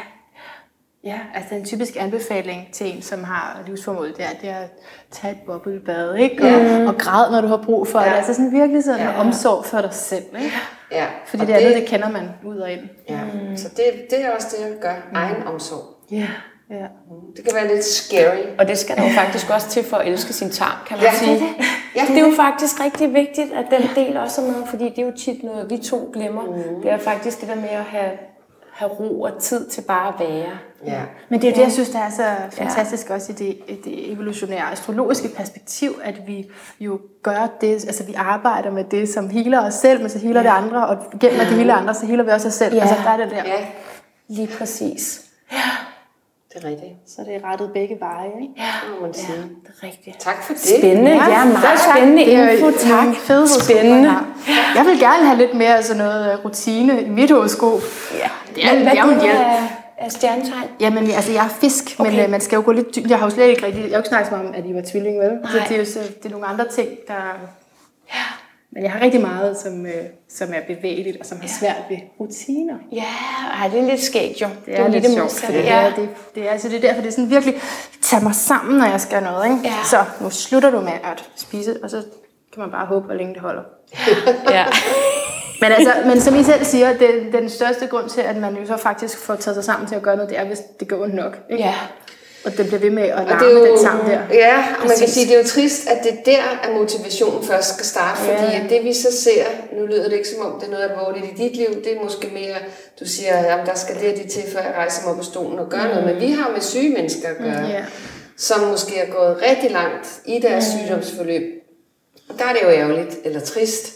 Ja, altså en typisk anbefaling til en, som har livsformål, det er, det er at tage et bobbelbad, ikke? Og, ja. og græd, når du har brug for ja. det. Altså sådan virkelig sådan ja. omsorg for dig selv, ikke? Ja. Fordi det, det andet, det kender man ud og ind. Ja, mm. så det, det er også det, jeg gør. Mm. Egen omsorg. Ja. Ja. Det kan være lidt scary. Og det skal der jo <laughs> faktisk også til for at elske sin tarm, kan man ja, sige. Det, det. Ja, det er jo faktisk rigtig vigtigt, at den del også er med, fordi det er jo tit noget, vi to glemmer. Mm. Det er faktisk det der med at have, have ro og tid til bare at være. Ja. Men det er jo det, jeg synes, der er så fantastisk ja. også i det, det evolutionære astrologiske perspektiv, at vi jo gør det, altså vi arbejder med det, som healer os selv, men så healer ja. det andre, og gennem at det healer andre, så healer vi også os selv. Ja. Altså der er det der. Ja. Lige præcis. Ja. Det er rigtigt. Så det er rettet begge veje, ikke? Ja, må man sige. Ja, det er rigtigt. Tak for det. Spændende, ja, ja meget spændende info, tak. Fed spændende. Jeg vil gerne have lidt mere sådan noget øh, rutine i mit horoskop. Ja. Det er, Men hvad det er, er, er stjernetegn? Jamen, altså, jeg er fisk, okay. men uh, man skal jo gå lidt dybt. Jeg har jo slet ikke rigtig, jeg har jo ikke snakket om, at I var tvilling, vel? Nej. Så det er jo så, det er nogle andre ting, der... Ja. Men jeg har rigtig meget, som, øh, som er bevægeligt, og som har svært ved rutiner. Ja, ej, det er lidt skægt jo. Det er, det er lidt sjovt, for det, ja. det, det, er, altså, det er derfor, det er sådan virkelig, tage mig sammen, når jeg skal noget. Ikke? Ja. Så nu slutter du med at spise, og så kan man bare håbe, hvor længe det holder. ja. <laughs> men, altså, men som I selv siger, det, den største grund til, at man jo så faktisk får taget sig sammen til at gøre noget, det er, hvis det går ondt nok. Ikke? Ja. Og den bliver ved med at larme jo, den sang der. Ja, og man kan sige, det er jo trist, at det der, at motivationen først skal starte, fordi ja. det vi så ser, nu lyder det ikke som om det er noget alvorligt i dit liv, det er måske mere, du siger, at der skal det og det til, før jeg rejser mig på stolen og gør mm. noget, men vi har med syge mennesker at gøre, mm, yeah. som måske er gået rigtig langt i deres mm. sygdomsforløb. Og der er det jo ærgerligt, eller trist,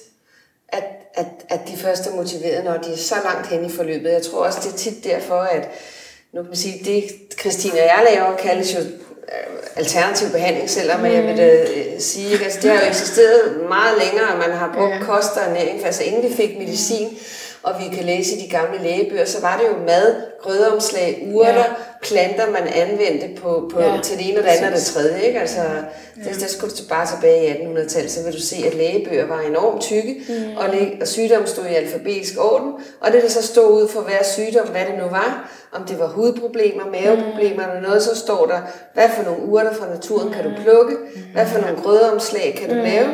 at, at, at de først er motiveret, når de er så langt hen i forløbet. Jeg tror også, det er tit derfor, at nu kan man sige, det Christine og jeg laver, kaldes jo øh, alternativ behandling, selvom mm. jeg vil da øh, sige, at altså, det har jo eksisteret meget længere, og man har brugt ja. kost og ernæring, altså inden vi fik medicin, og vi kan læse i de gamle lægebøger, så var det jo mad, grødeomslag, urter. Planter, man anvendte på, på, ja. til det ene og det andet og det tredje. Ikke? Altså, ja. det, der skulle du bare tilbage i 1800-tallet, så vil du se, at lægebøger var enormt tykke, mm. og, læge, og sygdom stod i alfabetisk orden, og det der så stod ud for hver sygdom, hvad det nu var, om det var hudproblemer, maveproblemer eller noget, så står der, hvad for nogle urter fra naturen kan du mm. plukke, hvad for nogle grødeomslag kan du mm. lave,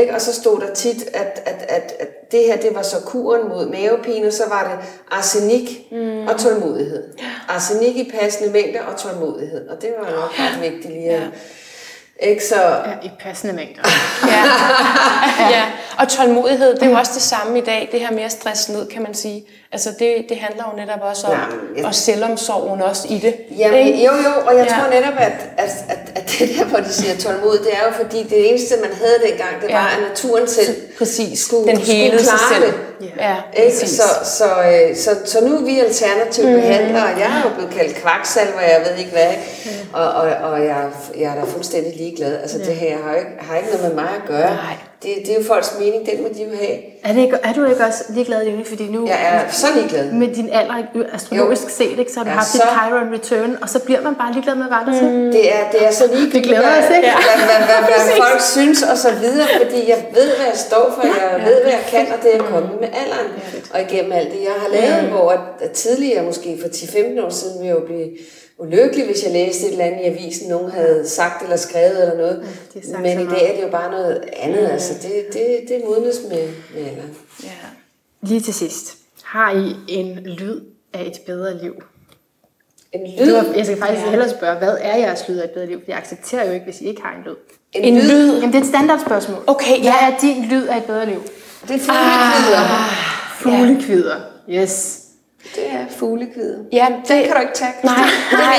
ikke? Og så stod der tit, at, at, at, at det her det var så kuren mod mavepine, så var det arsenik mm. og tålmodighed. Arsenik i passende mængder og tålmodighed. Og det var nok ret vigtigt lige at... Ja. Ikke så... Ja, i passende mængder. ja. ja. <laughs> Og tålmodighed, det er jo også det samme i dag, det her med at stresse ned, kan man sige. Altså det, det handler jo netop også om, ja, ja. og selvomsorgen også i det. Jamen, jo, jo, og jeg ja. tror netop, at, at, at, at det der, hvor de siger tålmodighed, det er jo fordi det eneste, man havde dengang, det ja. var, at naturen selv præcis. skulle, den hele skulle klare sig selv. det. Ja, ikke? Så, så, øh, så, så nu er vi alternative mm. behandlere, og jeg har jo blevet kaldt kvaksalver, jeg ved ikke hvad, ikke? Og, og, og jeg, jeg er da fuldstændig ligeglad. Altså det her har ikke, har ikke noget med mig at gøre. Nej. Det, det er jo folks mening, den må de jo have. Er, det ikke, er du ikke også ligeglad, Jenny? Fordi nu, jeg er så ligeglad. Med din alder, astrologisk jo. set, ikke, så har du haft så... dit Chiron return, og så bliver man bare ligeglad med, hvad der mm. Det er, det er så ligeglad. Det glæder os, ikke? Hvad, hvad, hvad, hvad, hvad folk synes og så videre, fordi jeg ved, hvad jeg står for, jeg ja. ved, hvad jeg kan, og det er kommet med alderen. Og igennem alt det, jeg har lavet, mm. hvor at tidligere, måske for 10-15 år siden, jeg jo blive ulykkelig, hvis jeg læste et eller andet i avisen, nogen havde sagt eller skrevet eller noget. Ja, Men i dag er det jo bare noget andet. Ja. Altså, det, det, det modnes med, med alderen. Ja. Lige til sidst. Har I en lyd af et bedre liv? En lyd? Du jeg skal faktisk ja. hellere spørge, hvad er jeres lyd af et bedre liv? For jeg accepterer jo ikke, hvis I ikke har en lyd. En, en lyd? lyd? Jamen, det er et standardspørgsmål. Okay, ja. Hvad er din lyd af et bedre liv? Det er fuglekvider. Ah, fuglekvider, yes. Det er fuglekvider. Ja, det, det kan du ikke tage. Nej, <laughs> nej.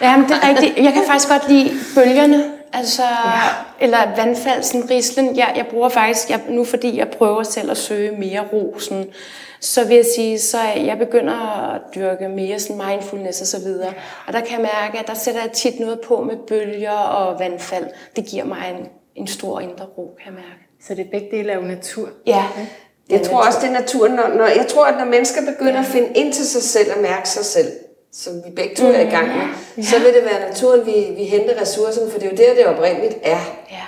Jamen, det er rigtigt. Jeg kan faktisk godt lide bølgerne. Altså, ja. eller vandfald, sådan rislen. Jeg, jeg bruger faktisk, jeg, nu fordi jeg prøver selv at søge mere ro, sådan, så vil jeg sige, så jeg begynder at dyrke mere sådan mindfulness og så videre. Og der kan jeg mærke, at der sætter jeg tit noget på med bølger og vandfald. Det giver mig en, en stor indre ro, kan jeg mærke. Så det er begge dele af natur? Ja. Jeg tror også, det er naturen. Når, når, jeg tror, at når mennesker begynder at finde ind til sig selv og mærke sig selv, som vi begge to er i gang med, ja. så vil det være naturen, vi, vi henter ressourcerne, for det er jo der, det oprindeligt er. Ja.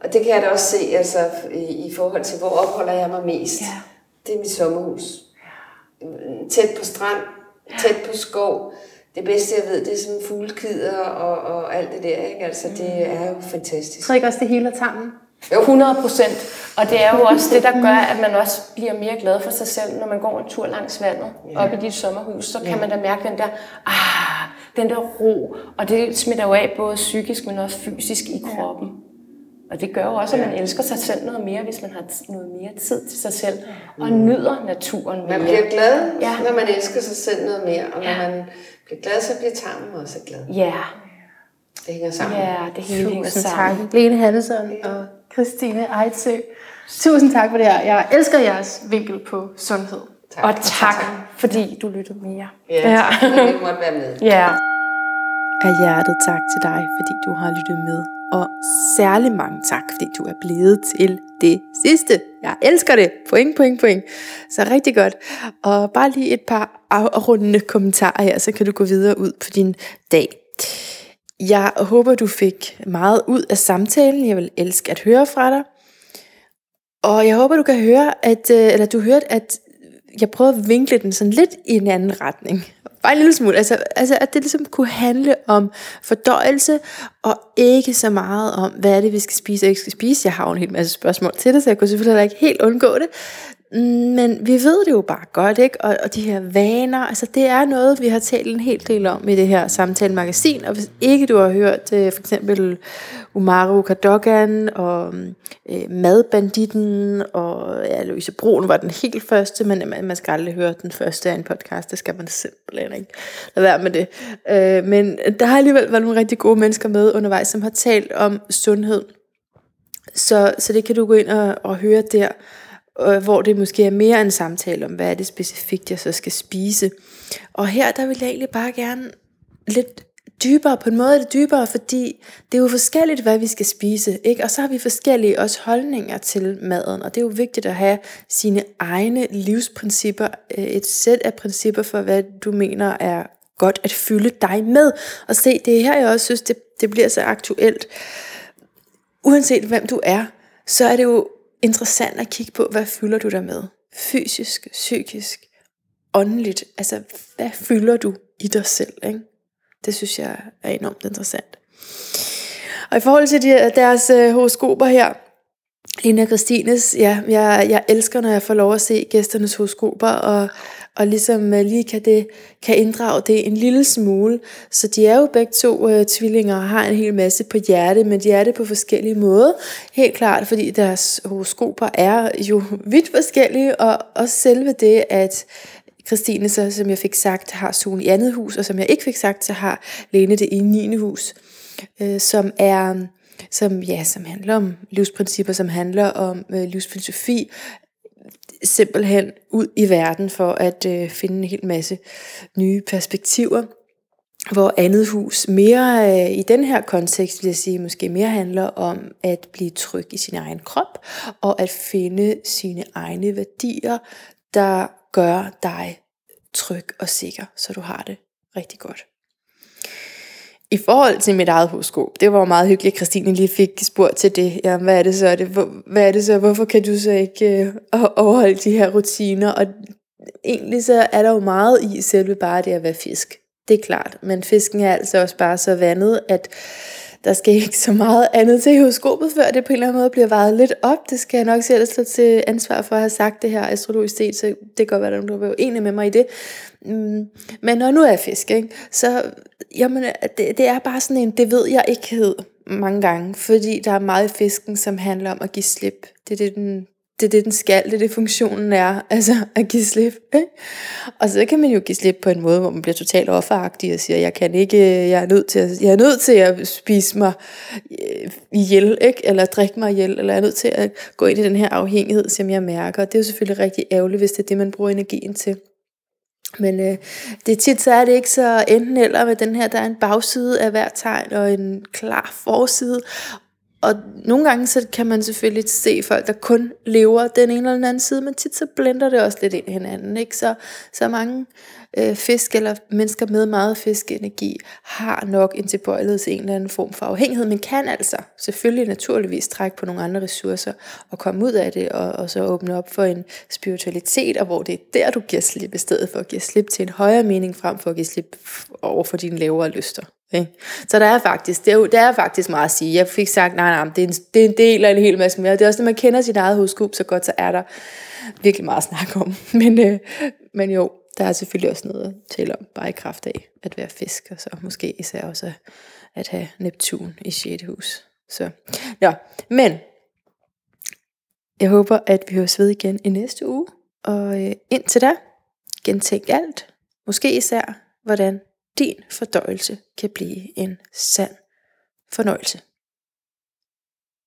Og det kan jeg da også se altså, i, i forhold til, hvor opholder jeg mig mest. Ja. Det er mit sommerhus. Ja. Tæt på strand, tæt på skov. Det bedste, jeg ved, det er sådan fuglekvider og, og alt det der. Ikke? Altså, det mm. er jo fantastisk. Tror ikke også, det hele sammen? Jo. 100 procent. Og det er jo også <laughs> det, der gør, at man også bliver mere glad for sig selv, når man går en tur langs vandet ja. op i dit sommerhus. Så kan ja. man da mærke den der, ah, den der ro. Og det smitter jo af både psykisk, men også fysisk i kroppen. Og det gør jo også, at man elsker sig selv noget mere, hvis man har noget mere tid til sig selv, og nyder naturen mere. Man bliver glad, ja. når man elsker sig selv noget mere, og når ja. man bliver glad, så bliver tarmen også glad. Ja. Det hænger sammen. Ja, det hele Tusind hænger sammen. tak, Lene Hannesson ja. og Christine Ejtsø. Tusind tak for det her. Jeg elsker jeres vinkel på sundhed. Tak. Og tak, tak, fordi du lyttede mere. Ja, ja. tak, fordi du måtte være med. Ja. Af hjertet tak til dig, fordi du har lyttet med. Og særlig mange tak, fordi du er blevet til det sidste. Jeg elsker det. Point, point, point. Så rigtig godt. Og bare lige et par afrundende kommentarer her, så kan du gå videre ud på din dag. Jeg håber, du fik meget ud af samtalen. Jeg vil elske at høre fra dig. Og jeg håber, du kan høre, at, øh, eller du hørte, at jeg prøvede at vinkle den sådan lidt i en anden retning. Bare en lille smule. Altså, altså at det ligesom kunne handle om fordøjelse, og ikke så meget om, hvad er det, vi skal spise og ikke skal spise. Jeg har jo en hel masse spørgsmål til det, så jeg kunne selvfølgelig ikke helt undgå det. Men vi ved det jo bare godt, ikke? Og, og de her vaner, altså det er noget, vi har talt en hel del om i det her samtale-magasin. Og hvis ikke du har hørt øh, for eksempel Umaru Kadogan og øh, Madbanditten og ja, Louise Broen var den helt første, men man, man skal aldrig høre den første af en podcast, det skal man simpelthen ikke lade være med det. Øh, men der har alligevel været nogle rigtig gode mennesker med undervejs, som har talt om sundhed. Så, så det kan du gå ind og, og høre der Øh, hvor det måske er mere en samtale om, hvad er det specifikt, jeg så skal spise. Og her, der vil jeg egentlig bare gerne lidt dybere, på en måde er det dybere, fordi det er jo forskelligt, hvad vi skal spise, ikke? og så har vi forskellige også holdninger til maden, og det er jo vigtigt at have sine egne livsprincipper, øh, et sæt af principper for, hvad du mener er godt at fylde dig med. Og se, det er her, jeg også synes, det, det bliver så aktuelt. Uanset hvem du er, så er det jo interessant at kigge på, hvad fylder du der med? Fysisk, psykisk, åndeligt. Altså, hvad fylder du i dig selv? Ikke? Det synes jeg er enormt interessant. Og i forhold til de, deres øh, horoskoper her, Lina Christines, ja, jeg, jeg elsker, når jeg får lov at se gæsternes horoskoper, og og ligesom øh, lige kan, det, kan inddrage det en lille smule. Så de er jo begge to øh, tvillinger og har en hel masse på hjerte, men de er det på forskellige måder. Helt klart, fordi deres horoskoper er jo <laughs> vidt forskellige, og også selve det, at Christine, så, som jeg fik sagt, har solen i andet hus, og som jeg ikke fik sagt, så har Lene det i 9. hus, øh, som er som, ja, som handler om livsprincipper, som handler om øh, livsfilosofi, simpelthen ud i verden for at øh, finde en hel masse nye perspektiver hvor andet hus mere øh, i den her kontekst, vil jeg sige, måske mere handler om at blive tryg i sin egen krop, og at finde sine egne værdier, der gør dig tryg og sikker, så du har det rigtig godt. I forhold til mit eget horoskop, det var meget hyggeligt, at Christine lige fik spurgt til det. Ja, hvad er det så? Det, hvor, hvad er det så? Hvorfor kan du så ikke øh, overholde de her rutiner? Og egentlig så er der jo meget i selve bare det at være fisk. Det er klart. Men fisken er altså også bare så vandet, at der skal ikke så meget andet til horoskopet, før det på en eller anden måde bliver vejet lidt op. Det skal jeg nok selv stå til ansvar for at have sagt det her astrologisk set, så det kan godt være, at du er enig med mig i det. Mm. Men når nu er fisk, ikke, så jamen, det, det er bare sådan en, det ved jeg ikke hed mange gange, fordi der er meget i fisken, som handler om at give slip. Det er det, den det er det, den skal, det er det, funktionen er, <laughs> altså at give slip. Ikke? Og så kan man jo give slip på en måde, hvor man bliver totalt offeragtig og siger, jeg kan ikke, øh, jeg er nødt til at, jeg er nødt til at spise mig øh, ihjel, ikke? eller drikke mig ihjel, eller jeg er nødt til at gå ind i den her afhængighed, som jeg mærker. Det er jo selvfølgelig rigtig ærgerligt, hvis det er det, man bruger energien til. Men øh, det er tit, så er det ikke så enten eller med den her, der er en bagside af hver tegn og en klar forside, og nogle gange så kan man selvfølgelig se folk, der kun lever den ene eller den anden side, men tit så blender det også lidt ind i hinanden. Ikke? Så, så mange øh, fisk eller mennesker med meget fiskeenergi har nok en tilbøjelighed til en eller anden form for afhængighed, men kan altså selvfølgelig naturligvis trække på nogle andre ressourcer og komme ud af det, og, og så åbne op for en spiritualitet, og hvor det er der, du giver slip, i stedet for at give slip til en højere mening, frem for at give slip over for dine lavere lyster. Ikke? Så der er faktisk, det er, jo, der er faktisk meget at sige. Jeg fik sagt, nej, nej, det er en, det er en del af en hel masse mere. Det er også, når man kender sit eget horoskop så godt, så er der virkelig meget at snakke om. <laughs> Men, øh, men jo, der er selvfølgelig også noget at tale om, bare i kraft af at være fisk, og så måske især også at have Neptun i 6. hus. Så, ja, men jeg håber, at vi høres ved igen i næste uge. Og øh, indtil da, gentænk alt. Måske især, hvordan din fordøjelse kan blive en sand fornøjelse.